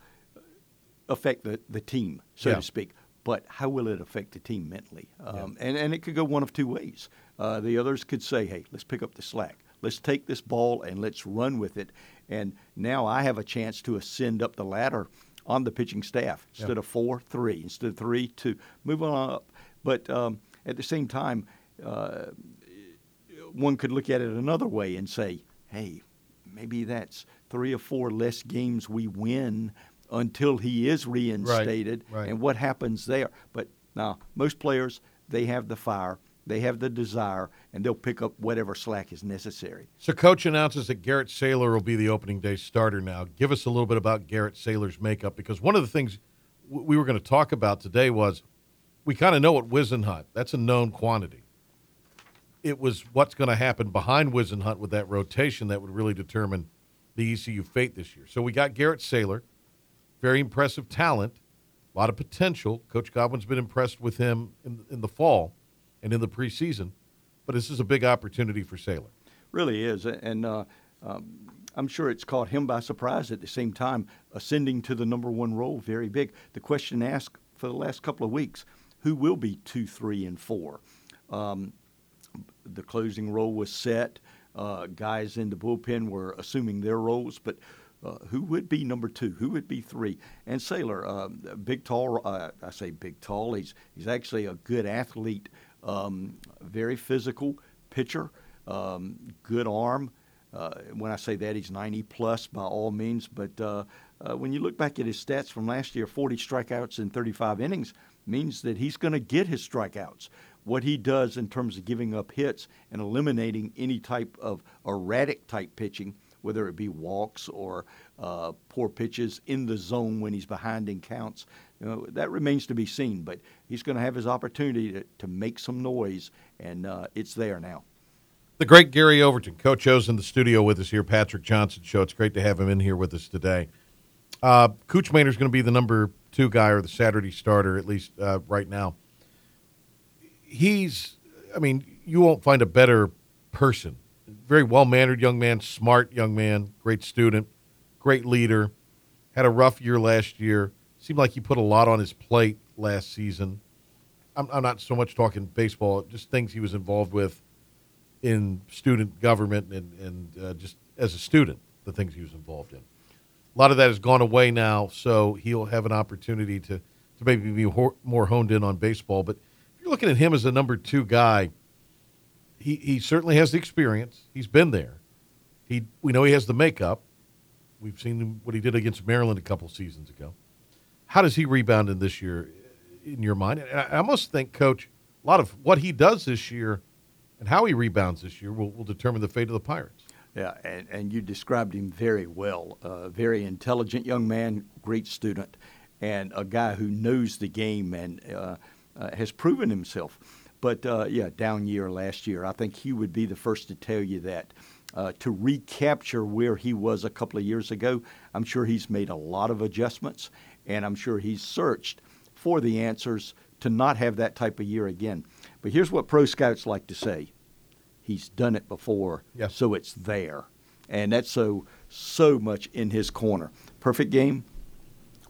affect the, the team, so Yeah. to speak. But how will it affect the team mentally? Um, and and it could go one of two ways. Uh, the others could say, "Hey, let's pick up the slack. Let's take this ball and let's run with it." And now I have a chance to ascend up the ladder on the pitching staff instead of four, three, instead of three, two, move on up. But um, at the same time, uh, one could look at it another way and say, hey, maybe that's three or four less games we win until he is reinstated, right. and what happens there. But now, most players they have the fire, they have the desire, and they'll pick up whatever slack is necessary. So, coach announces that Garrett Saylor will be the opening day starter now. Give us a little bit about Garrett Saylor's makeup because one of the things we were going to talk about today was we kind of know what Whisenhunt. That's a known quantity. It was what's going to happen behind Whisenhunt with that rotation that would really determine the ECU fate this year. So we got Garrett Saylor, very impressive talent, a lot of potential. Coach Godwin's been impressed with him in, in the fall and in the preseason, but this is a big opportunity for Saylor. Really is, and uh, um, I'm sure it's caught him by surprise. At the same time, ascending to the number one role, very big. The question asked for the last couple of weeks: Who will be two, three, and four? Um, the closing role was set. Uh, guys in the bullpen were assuming their roles, but uh, who would be number two? Who would be three? And Saylor, uh, big, tall. Uh, I say big, tall. He's he's actually a good athlete, um, very physical pitcher, um, good arm. Uh, when I say that, he's 90 plus by all means. But uh, when you look back at his stats from last year, 40 strikeouts in 35 innings means that he's going to get his strikeouts what he does in terms of giving up hits and eliminating any type of erratic type pitching, whether it be walks or uh, poor pitches in the zone when he's behind in counts. You know, that remains to be seen, but he's going to have his opportunity to, to make some noise, and uh, it's there now. The great Gary Overton, Coach O's in the studio with us here, Patrick Johnson Show. It's great to have him in here with us today. Uh, Kuchmaner's going to be the number two guy or the Saturday starter, at least uh, right now he's, I mean, you won't find a better person. Very well mannered young man, smart young man, great student, great leader. Had a rough year last year. Seemed like he put a lot on his plate last season. I'm, I'm not so much talking baseball, just things he was involved with in student government and, and uh, just as a student, the things he was involved in. A lot of that has gone away now, so he'll have an opportunity to, to maybe be more honed in on baseball. But if you're looking at him as a number two guy. He he certainly has the experience. He's been there. He we know he has the makeup. We've seen what he did against Maryland a couple seasons ago. How does he rebound in this year, in your mind? And I almost think, Coach, a lot of what he does this year and how he rebounds this year will, will determine the fate of the Pirates. Yeah, and, and you described him very well. Uh, very intelligent young man, great student, and a guy who knows the game and uh, uh, has proven himself. But uh, yeah, down year last year. I think he would be the first to tell you that. Uh, to recapture where he was a couple of years ago, I'm sure he's made a lot of adjustments, and I'm sure he's searched for the answers to not have that type of year again. But here's what pro scouts like to say: He's done it before, yes. so it's there, and that's so so much in his corner. Perfect game,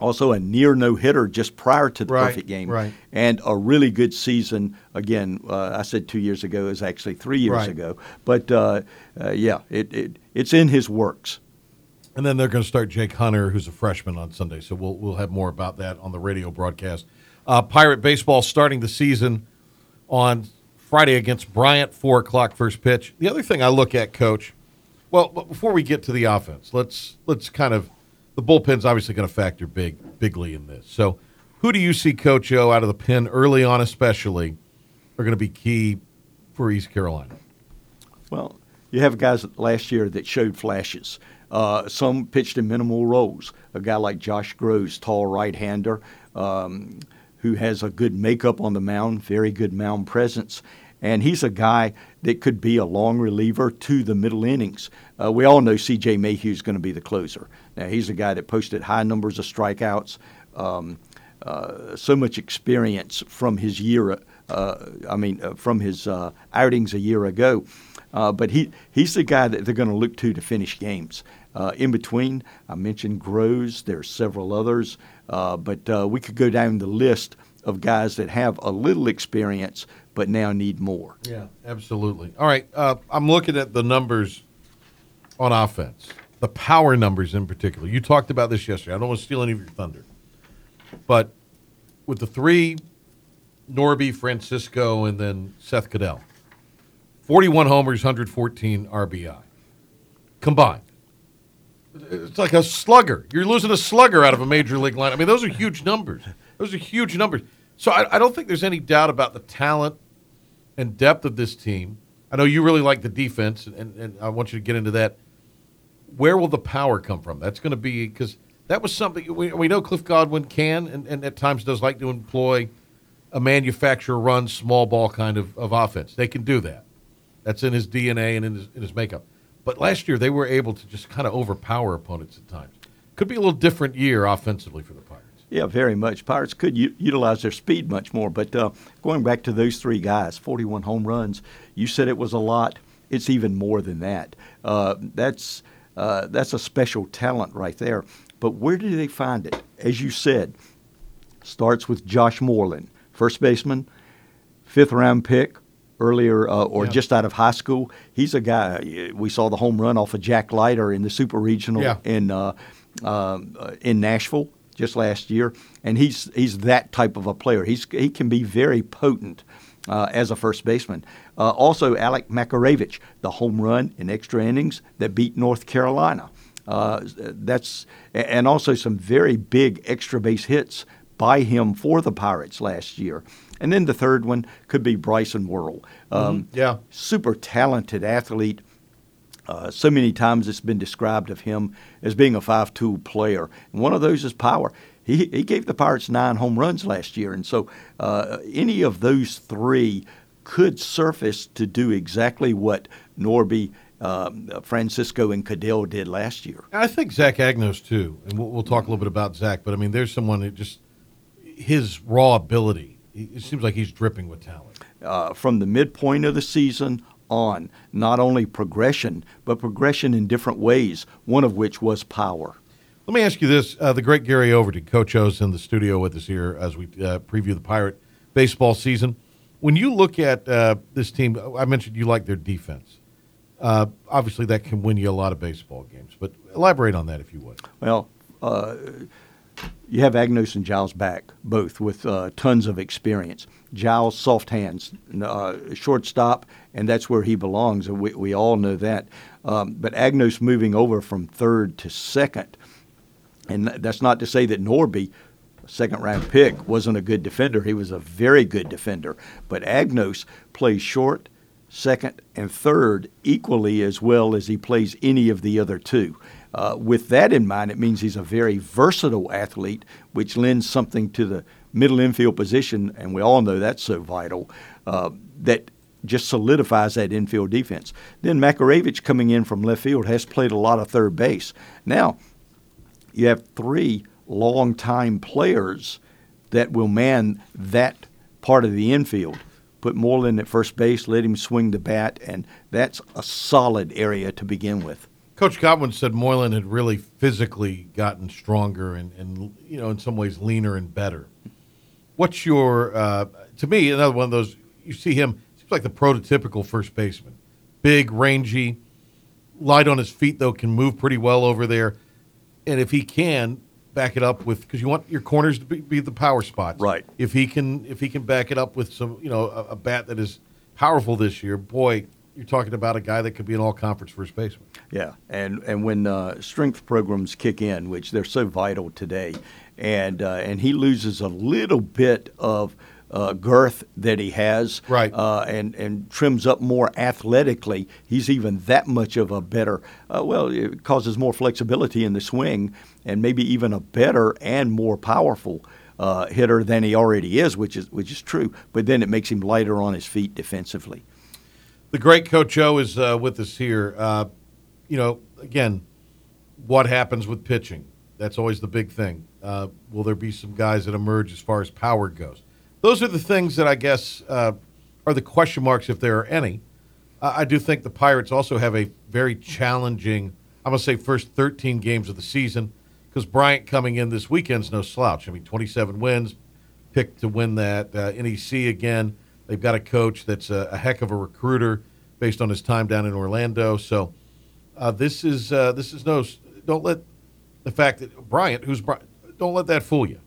also a near no hitter just prior to the right, perfect game, right. and a really good season. Again, uh, I said two years ago is actually three years right. ago, but uh, uh, yeah, it, it it's in his works. And then they're going to start Jake Hunter, who's a freshman on Sunday. So we'll we'll have more about that on the radio broadcast. Uh, Pirate baseball starting the season on Friday against Bryant, four o'clock first pitch. The other thing I look at, Coach. Well, before we get to the offense, let's let's kind of the bullpen's obviously going to factor big, bigly in this. So, who do you see, Coach O, out of the pen early on, especially, are going to be key for East Carolina? Well, you have guys last year that showed flashes. Uh, some pitched in minimal roles. A guy like Josh Grosz, tall right-hander, um, who has a good makeup on the mound, very good mound presence, and he's a guy that could be a long reliever to the middle innings. Uh, we all know C.J. Mayhew is going to be the closer. Now he's a guy that posted high numbers of strikeouts, um, uh, so much experience from his year. Uh, I mean, uh, from his uh, outings a year ago. Uh, but he he's the guy that they're going to look to to finish games. in between, I mentioned Grosz. There are several others, but we could go down the list of guys that have a little experience but now need more. Yeah, absolutely. All right, uh, I'm looking at the numbers on offense, the power numbers in particular. You talked about this yesterday. I don't want to steal any of your thunder, but with the three, Norby, Francisco, and then Seth Caddell, 41 homers, 114 RBI. combined. It's like a slugger. You're losing a slugger out of a major league line. I mean, those are huge numbers. Those are huge numbers. So I, I don't think there's any doubt about the talent and depth of this team. I know you really like the defense, and, and I want you to get into that. Where will the power come from? That's going to be because that was something we, we know Cliff Godwin can and, and at times does like to employ a manufacturer run small ball kind of, of offense. They can do that. That's in his DNA and in his, in his makeup. But last year they were able to just kind of overpower opponents at times. Could be a little different year offensively for the Pirates. Yeah, very much. Pirates could u- utilize their speed much more. But uh, going back to those three guys, 41 home runs, you said it was a lot. It's even more than that. Uh, that's uh, that's a special talent right there. But where do they find it? As you said, starts with Josh Moreland, first baseman, fifth round pick earlier uh, or Yeah. just out of high school. He's a guy. We saw the home run off of Jack Leiter in the Super Regional Yeah. in uh, um, uh, in Nashville just last year, and he's he's that type of a player. He's he can be very potent. Uh, as a first baseman. Uh, also, Alec Makarevich, the home run in extra innings that beat North Carolina. Uh, that's and also some very big extra base hits by him for the Pirates last year. And then the third one could be Bryson Worrell. Um, Mhm, yeah. super talented athlete. Uh, so many times it's been described of him as being a five-tool player. And one of those is power. He, he gave the Pirates nine home runs last year, and so uh, any of those three could surface to do exactly what Norby, um, Francisco, and Caddell did last year. I think Zach Agnos too, and we'll, we'll talk a little bit about Zach. But I mean, there's someone that just his raw ability. It seems like he's dripping with talent. uh, from the midpoint of the season on, not only progression, but progression in different ways, one of which was power. Let me ask you this: uh, the great Gary Overton, Coach O's in the studio with us here as we uh, preview the Pirate baseball season. When you look at uh, this team, I mentioned you like their defense. Uh, obviously, that can win you a lot of baseball games. But elaborate on that, if you would. Well, uh, you have Agnos and Giles back, both with uh, tons of experience. Giles, soft hands, uh, shortstop, and that's where he belongs, we, we all know that. Um, but Agnos moving over from third to second, and that's not to say that Norby, second round pick, wasn't a good defender. He was a very good defender. But Agnos plays short, second, and third equally as well as he plays any of the other two. Uh, with that in mind, it means he's a very versatile athlete, which lends something to the middle infield position, and we all know that's so vital. Uh, that just solidifies that infield defense. Then Makarevich coming in from left field has played a lot of third base. Now, you have three long-time players that will man that part of the infield. Put Moreland at first base, let him swing the bat, and that's a solid area to begin with. Coach Godwin said Moreland had really physically gotten stronger and, and you know, in some ways leaner and better. What's your, uh, to me, another one of those, you see him, seems like the prototypical first baseman. Big, rangy, light on his feet, though, can move pretty well over there. And if he can, back it up with, because you want your corners to be, be the power spots. Right. If he can, if he can back it up with some, you know, a, a bat that is powerful this year, boy, you're talking about a guy that could be an all-conference first baseman. Yeah, and and when uh, strength programs kick in, which they're so vital today, and uh, and he loses a little bit of uh, girth that he has, right, uh, and and trims up more athletically, he's even that much of a better. Uh, well, it causes more flexibility in the swing, and maybe even a better and more powerful. Uh, hitter than he already is, which is which is true. But then it makes him lighter on his feet defensively. The great Coach Joe is uh, with us here. Uh, you know, again, what happens with pitching? That's always the big thing. Uh, will there be some guys that emerge as far as power goes? Those are the things that I guess uh, are the question marks, if there are any. Uh, I do think the Pirates also have a very challenging, I'm going to say, first 13 games of the season because Bryant coming in this weekend's no slouch. I mean, 27 wins, picked to win that uh, NEC again. They've got a coach that's a, a heck of a recruiter based on his time down in Orlando. So uh, this is uh, this is no. Don't let the fact that Bryant, who's don't let that fool you.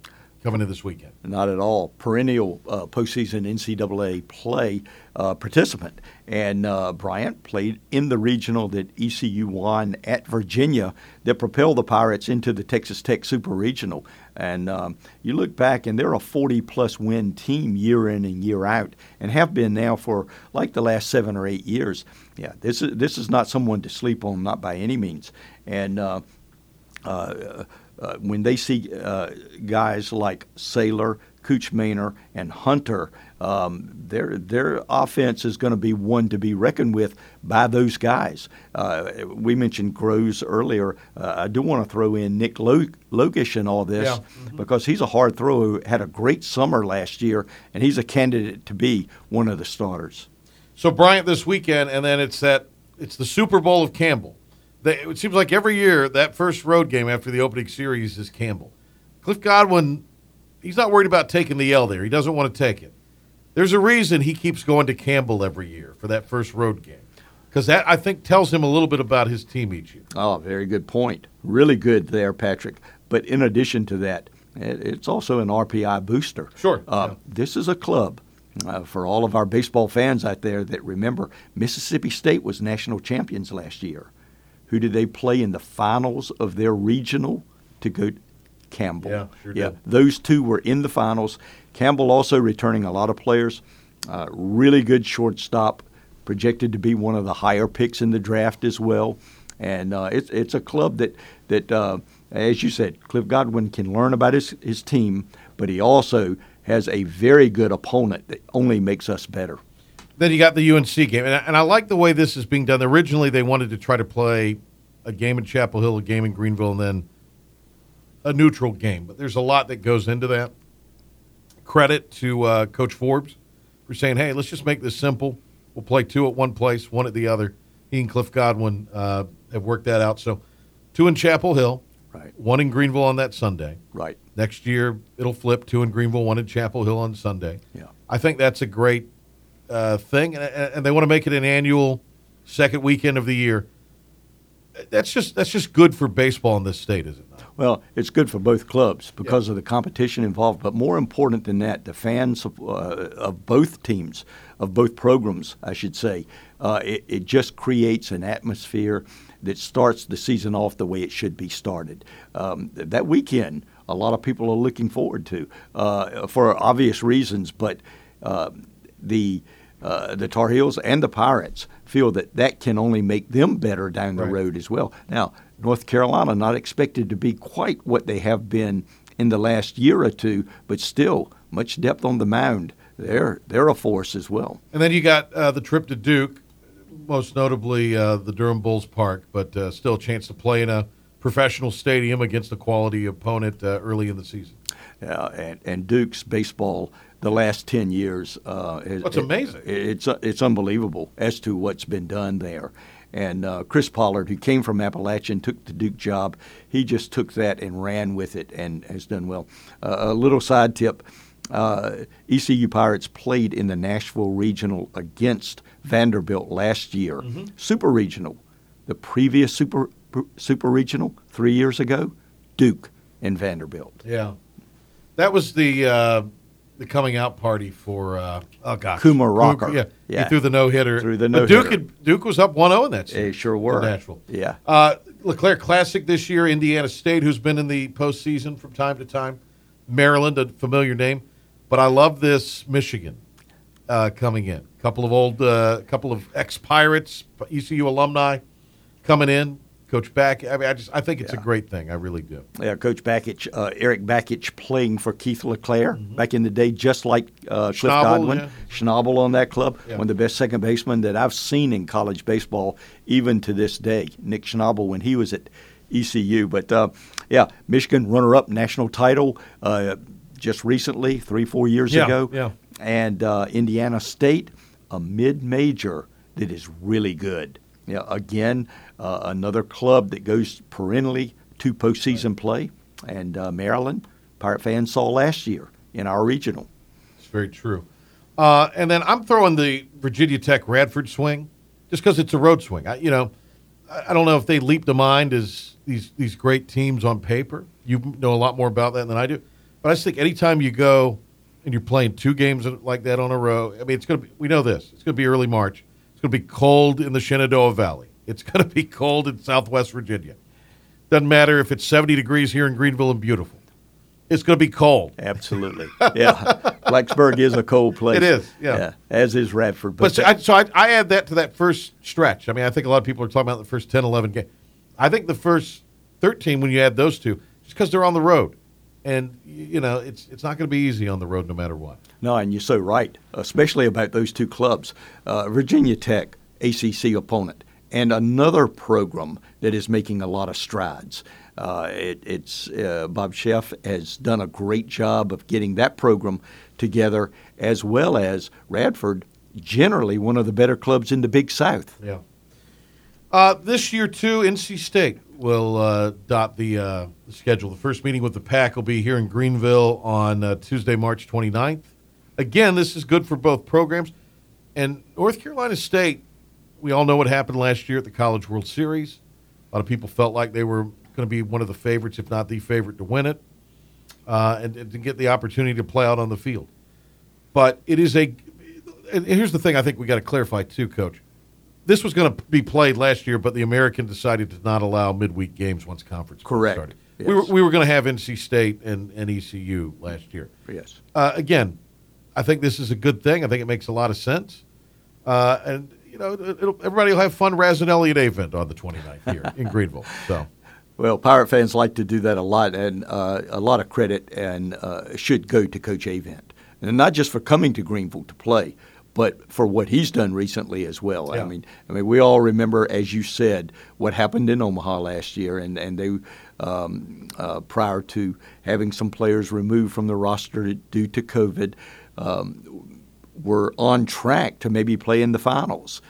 Coming in this weekend. Not at all. Perennial uh, postseason NCAA play uh, participant. And uh, Bryant played in the regional that ECU won at Virginia that propelled the Pirates into the Texas Tech Super Regional. And um, you look back, and they're a 40 plus win team year in and year out, and have been now for like the last seven or eight years. Yeah, this is this is not someone to sleep on, not by any means. And uh, uh, uh, when they see uh, guys like Saylor, Cooch Maynor, and Hunter, um, their their offense is going to be one to be reckoned with by those guys. Uh, we mentioned Grosz earlier. Uh, I do want to throw in Nick Logusch in all this Yeah. Mm-hmm. because he's a hard thrower. Had a great summer last year, and he's a candidate to be one of the starters. So Bryant this weekend, and then it's that it's the Super Bowl of Campbell. They, it seems like every year that first road game after the opening series is Campbell. Cliff Godwin, he's not worried about taking the L there. He doesn't want to take it. There's a reason he keeps going to Campbell every year for that first road game, because that I think tells him a little bit about his team each year. Oh, very good point. Really good there, Patrick. But in addition to that, it's also an RPI booster. Sure. Uh, This is a club. Uh, for all of our baseball fans out there that remember, Mississippi State was national champions last year. Who did they play in the finals of their regional to go? Campbell. Yeah, sure yeah. Those two were in the finals. Campbell also returning a lot of players. Uh, really good shortstop, projected to be one of the higher picks in the draft as well. And uh, it's it's a club that that uh, as you said, Cliff Godwin can learn about his his team, but he also has a very good opponent that only makes us better. Then you got the UNC game, and I, and I like the way this is being done. Originally, they wanted to try to play a game in Chapel Hill, a game in Greenville, and then a neutral game. But there's a lot that goes into that. Credit to uh, Coach Forbes for saying, "Hey, let's just make this simple. We'll play two at one place, one at the other." He and Cliff Godwin uh, have worked that out. So, two in Chapel Hill, right? One in Greenville on that Sunday, right? Next year it'll flip two in Greenville, one in Chapel Hill on Sunday. Yeah. I think that's a great uh, thing, and, and they want to make it an annual second weekend of the year. That's just that's just good for baseball in this state, is it not? Well, it's good for both clubs because of the competition involved. But more important than that, the fans of, uh, of both teams, of both programs, I should say, uh, it, it just creates an atmosphere that starts the season off the way it should be started. Um, th- that weekend, a lot of people are looking forward to uh, for obvious reasons, but uh, the uh, the Tar Heels and the Pirates feel that that can only make them better down the Right. road as well. Now, North Carolina not expected to be quite what they have been in the last year or two, but still much depth on the mound. They're they're a force as well. And then you got uh, the trip to Duke, most notably uh, the Durham Bulls Park, but uh, still a chance to play in a professional stadium against a quality opponent uh, early in the season. And, and Duke's baseball the last ten years. Uh, is, That's amazing. It, it's it's unbelievable as to what's been done there. And uh, Chris Pollard, who came from Appalachian, took the Duke job. He just took that and ran with it and has done well. Uh, a little side tip: uh, ECU Pirates played in the Nashville Regional against Vanderbilt last year. Super Regional. The previous Super Super Regional three years ago, Duke and Vanderbilt. Yeah, that was the uh, the coming out party for uh, oh gosh, Kumar Rocker. Yeah, Yeah. he threw the no hitter. Through the But Duke no-hitter. had, Duke was up 1-0 in that. They sure in were. Nashville. Yeah. Uh, LeClair Classic this year. Indiana State, who's been in the postseason from time to time. Maryland, a familiar name, but I love this Michigan uh, coming in. a Couple of old, uh, couple of ex Pirates, ECU alumni coming in. Coach Back. I mean, I just I think it's a great thing. I really do. Yeah, Coach Bakich, uh, Erik Bakich playing for Keith LeClair back in the day, just like uh, Cliff Mm-hmm. Schnabel, Godwin. yeah. Schnabel on that club, Yeah. one of the best second basemen that I've seen in college baseball, even to this day. Nick Schnabel when he was at ECU. But uh, yeah, Michigan runner-up national title uh, just recently, three four years Yeah, ago. yeah. And uh, Indiana State, a mid-major that is really good. Yeah, again, uh, another club that goes perennially to postseason play, and uh, Maryland Pirate fans saw last year in our regional. It's very true. Uh, and then I'm throwing the Virginia Tech Radford swing, just because it's a road swing. I, you know, I, don't know if they leap to mind as these these great teams on paper. You know a lot more about that than I do. But I just think anytime you go and you're playing two games like that on a row, I mean, it's going to be, we know this. It's going to be early March. Going to be cold in the Shenandoah Valley. It's going to be cold in Southwest Virginia. Doesn't matter if it's 70 degrees here in Greenville and beautiful. It's going to be cold. Absolutely. Yeah. Blacksburg is a cold place. It is, yeah. as is Radford. But, so, I, so I, I add that to that first stretch. I mean, I think a lot of people are talking about the first 10, 11 games. I think the first 13, when you add those two, just because they're on the road. And, you know, it's, it's not going to be easy on the road no matter what. No, and you're so right, especially about those two clubs. Uh, Virginia Tech, ACC opponent, and another program that is making a lot of strides. Uh, it, it's uh, Bob Szefc has done a great job of getting that program together, as well as Radford, generally one of the better clubs in the Big South. Yeah. Uh, this year too, NC State will uh, dot the, uh, the, schedule. The first meeting with the Pack will be here in Greenville on uh, Tuesday, March 29th. Again, this is good for both programs. And North Carolina State, we all know what happened last year at the College World Series. A lot of people felt like they were going to be one of the favorites, if not the favorite, to win it, uh, and, and, to get the opportunity to play out on the field. But it is a. And here's the thing: I think we got to clarify too, Coach. This was going to be played last year, but the American decided to not allow midweek games once conference correct. started. Yes. We were we were going to have NC State and, and ECU last year. Yes. Uh, again, I think this is a good thing. I think it makes a lot of sense. Uh, and you know, everybody will have fun razzing Elliott Avent on the 29th here in Greenville. So. Well, Pirate fans like to do that a lot, and uh, a lot of credit and uh, should go to Coach Avent, and not just for coming to Greenville to play, but for what he's done recently as well. Yeah. I mean, I mean, we all remember, as you said, what happened in Omaha last year, and and they um, uh, prior to having some players removed from the roster due to COVID, um, were on track to maybe play in the finals.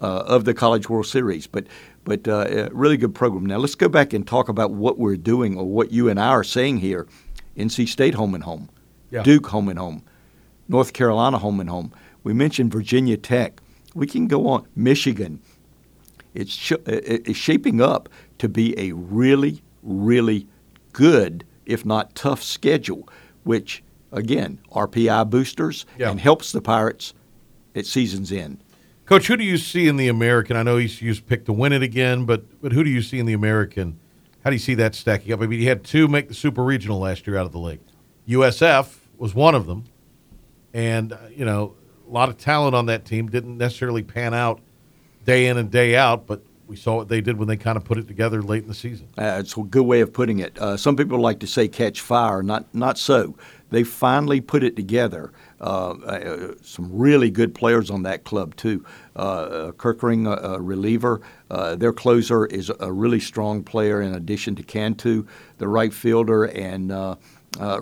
Uh, of the College World Series, but but uh, a really good program. Now let's go back and talk about what we're doing or what you and I are saying here. NC State home and home, yeah. Duke home and home, North Carolina home and home. We mentioned Virginia Tech. We can go on. Michigan. It's sh- it's shaping up to be a really really good, if not tough, schedule. Which again, RPI boosters yeah. and helps the Pirates at season's end. Coach, who do you see in the American? I know he's used pick to win it again, but but who do you see in the American? How do you see that stacking up? I mean, he had two make the Super Regional last year out of the league. USF was one of them, and uh, you know a lot of talent on that team didn't necessarily pan out day in and day out, but we saw what they did when they kind of put it together late in the season. Uh, it's a good way of putting it. Uh, some people like to say catch fire. Not not so. They finally put it together. Uh, uh some really good players on that club too. Uh, Kirkering, a, reliever. Uh, their closer is a really strong player. In addition to Cantu, the right fielder, and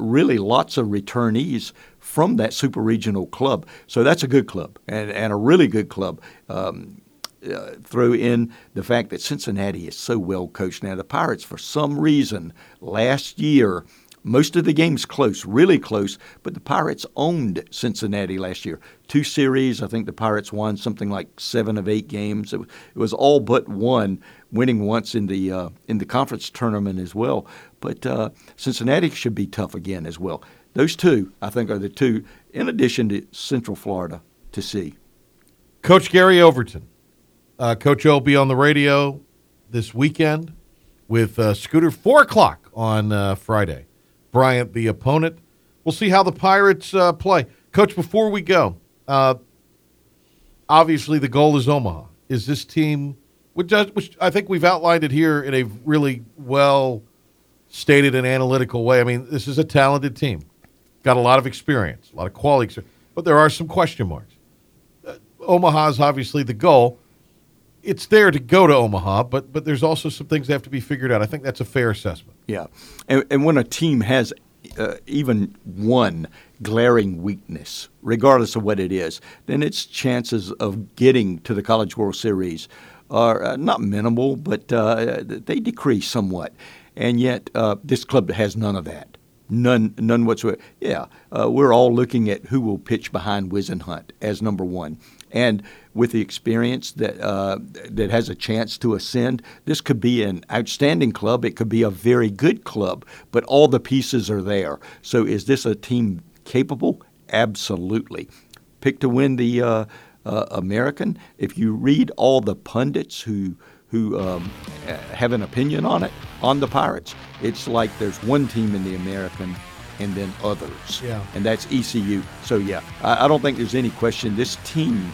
really lots of returnees from that super regional club. So that's a good club and, and a really good club. Um, uh, throw in the fact that Cincinnati is so well coached. Now, the Pirates, for some reason, last year, most of the games close, really close, but the Pirates owned Cincinnati last year. Two series, I think the Pirates won something like seven of eight games. It, was all but one, winning once in the uh, in the conference tournament as well. But uh, Cincinnati should be tough again as well. Those two, I think, are the two, in addition to Central Florida, to see. Coach Gary Overton. Uh, Coach O will be on the radio this weekend with uh, Scooter, 4 o'clock on uh, Friday. Bryant, the opponent. We'll see how the Pirates uh, play. Coach, before we go, uh, obviously the goal is Omaha. Is this team, which, which I think we've outlined it here in a really well stated and analytical way. I mean, this is a talented team, got a lot of experience, a lot of quality, but there are some question marks. Uh, Omaha is obviously the goal it's there to go to Omaha, but but there's also some things that have to be figured out. I think that's a fair assessment. Yeah, and, and when a team has uh, even one glaring weakness, regardless of what it is, then its chances of getting to the College World Series are uh, not minimal, but uh, they decrease somewhat. And yet, uh, this club has none of that. None, none whatsoever. Yeah, uh, we're all looking at who will pitch behind Whisenhunt as number one. And with the experience that uh, that has a chance to ascend, this could be an outstanding club. It could be a very good club, but all the pieces are there. So, is this a team capable? Absolutely. Pick to win the uh, uh, American. If you read all the pundits who who um, have an opinion on it on the Pirates, it's like there's one team in the American and then others. Yeah. And that's ECU. So yeah, I, I don't think there's any question. This team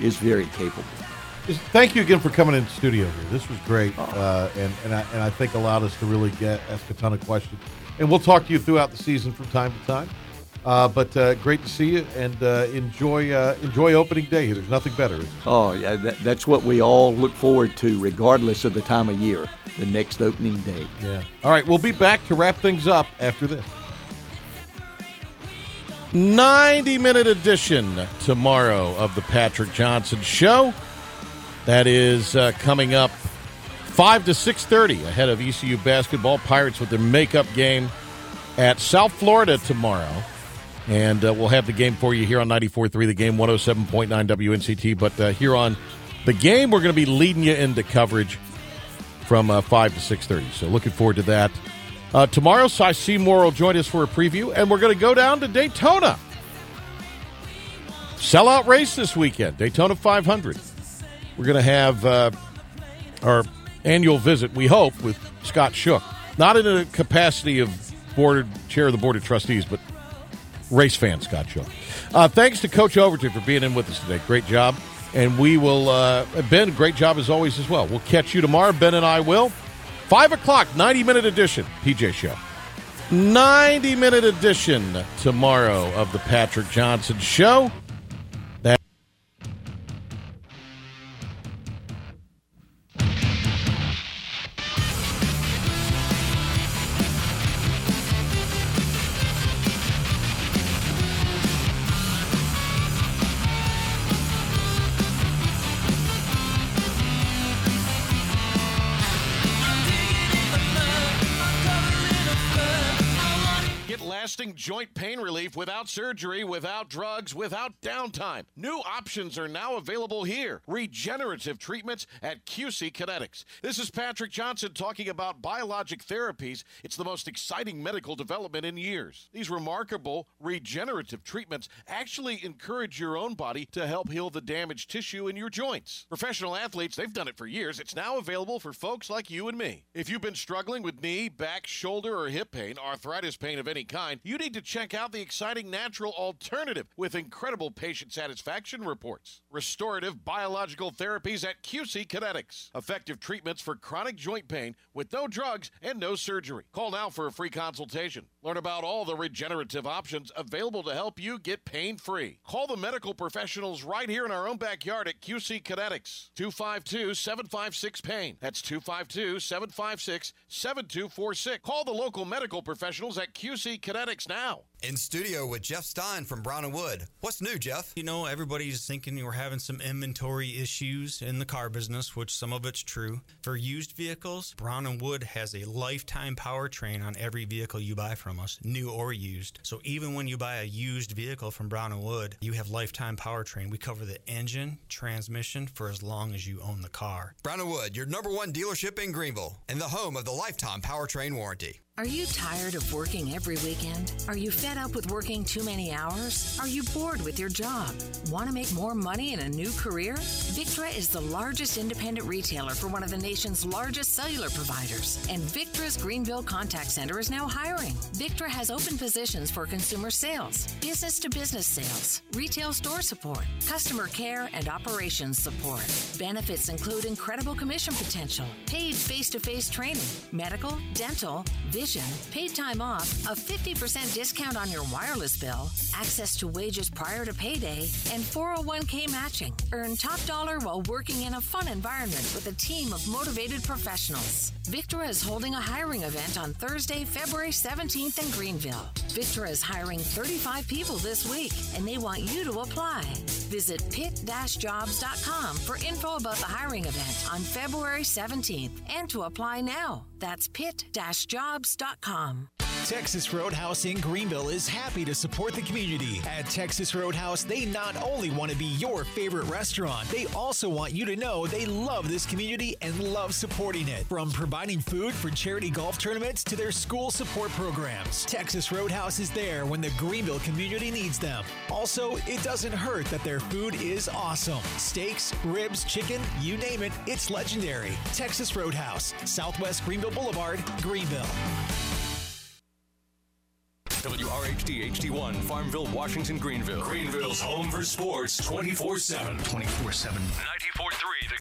is very capable. Thank you again for coming in studio here. This was great, uh, and and I, and I think allowed us to really get ask a ton of questions. And we'll talk to you throughout the season from time to time. Uh, but uh, great to see you, and uh, enjoy uh, enjoy opening day. There's nothing better. Oh yeah, that, that's what we all look forward to, regardless of the time of year. The next opening day. Yeah. All right, we'll be back to wrap things up after this. 90 minute edition tomorrow of the Patrick Johnson Show. That is uh, coming up 5 to 6.30 ahead of ECU basketball. Pirates with their makeup game at South Florida tomorrow. And uh, we'll have the game for you here on 94.3, the game 107.9 WNCT. But uh, here on the game, we're going to be leading you into coverage from uh, 5 to 6.30. So looking forward to that. Uh, tomorrow, Cy Seymour will join us for a preview, and we're going to go down to Daytona. Sellout race this weekend, Daytona 500. We're going to have uh, our annual visit, we hope, with Scott Shook. Not in a capacity of board chair of the board of trustees, but race fan Scott Shook. Uh, thanks to Coach Overton for being in with us today. Great job. And we will, uh, Ben, great job as always as well. We'll catch you tomorrow. Ben and I will. 5 o'clock, 90 minute edition, PJ Show. 90 minute edition tomorrow of the Patrick Johnson Show. Without surgery, without drugs, without downtime. New options are now available here. Regenerative treatments at QC Kinetics. This is Patrick Johnson talking about biologic therapies. It's the most exciting medical development in years. These remarkable regenerative treatments actually encourage your own body to help heal the damaged tissue in your joints. Professional athletes, they've done it for years. It's now available for folks like you and me. If you've been struggling with knee, back, shoulder, or hip pain, arthritis pain of any kind, you need to check out the exciting natural alternative with incredible patient satisfaction reports. Restorative biological therapies at QC Kinetics. Effective treatments for chronic joint pain with no drugs and no surgery. Call now for a free consultation. Learn about all the regenerative options available to help you get pain free. Call the medical professionals right here in our own backyard at QC Kinetics. 252 756 Pain. That's 252 756 7246. Call the local medical professionals at QC Kinetics now. In studio with Jeff Stein from Brown and Wood. What's new, Jeff? You know, everybody's thinking we're having some inventory issues in the car business, which some of it's true. For used vehicles, Brown and Wood has a lifetime powertrain on every vehicle you buy from new or used. So even when you buy a used vehicle from Brown and Wood, you have lifetime powertrain. We cover the engine, transmission for as long as you own the car. Brown and Wood, your number one dealership in Greenville and the home of the lifetime powertrain warranty. Are you tired of working every weekend? Are you fed up with working too many hours? Are you bored with your job? Want to make more money in a new career? Victra is the largest independent retailer for one of the nation's largest cellular providers, and Victra's Greenville Contact Center is now hiring. Victra has open positions for consumer sales, business to business sales, retail store support, customer care, and operations support. Benefits include incredible commission potential, paid face to face training, medical, dental, vision, paid time off, a 50% discount on your wireless bill, access to wages prior to payday, and 401k matching. Earn top dollar while working in a fun environment with a team of motivated professionals. Victra is holding a hiring event on Thursday, February 17th in Greenville. Victra is hiring 35 people this week, and they want you to apply. Visit pit-jobs.com for info about the hiring event on February 17th and to apply now. That's pit-jobs.com. Texas Roadhouse in Greenville is happy to support the community. At Texas Roadhouse, they not only want to be your favorite restaurant, they also want you to know they love this community and love supporting it. From providing food for charity golf tournaments to their school support programs, Texas Roadhouse is there when the Greenville community needs them. Also, it doesn't hurt that their food is awesome. Steaks, ribs, chicken, you name it, it's legendary. Texas Roadhouse, Southwest Greenville Boulevard, Greenville. WRHD HD1, Farmville, Washington, Greenville. Greenville's home for sports 24 7. 24 7. 94.3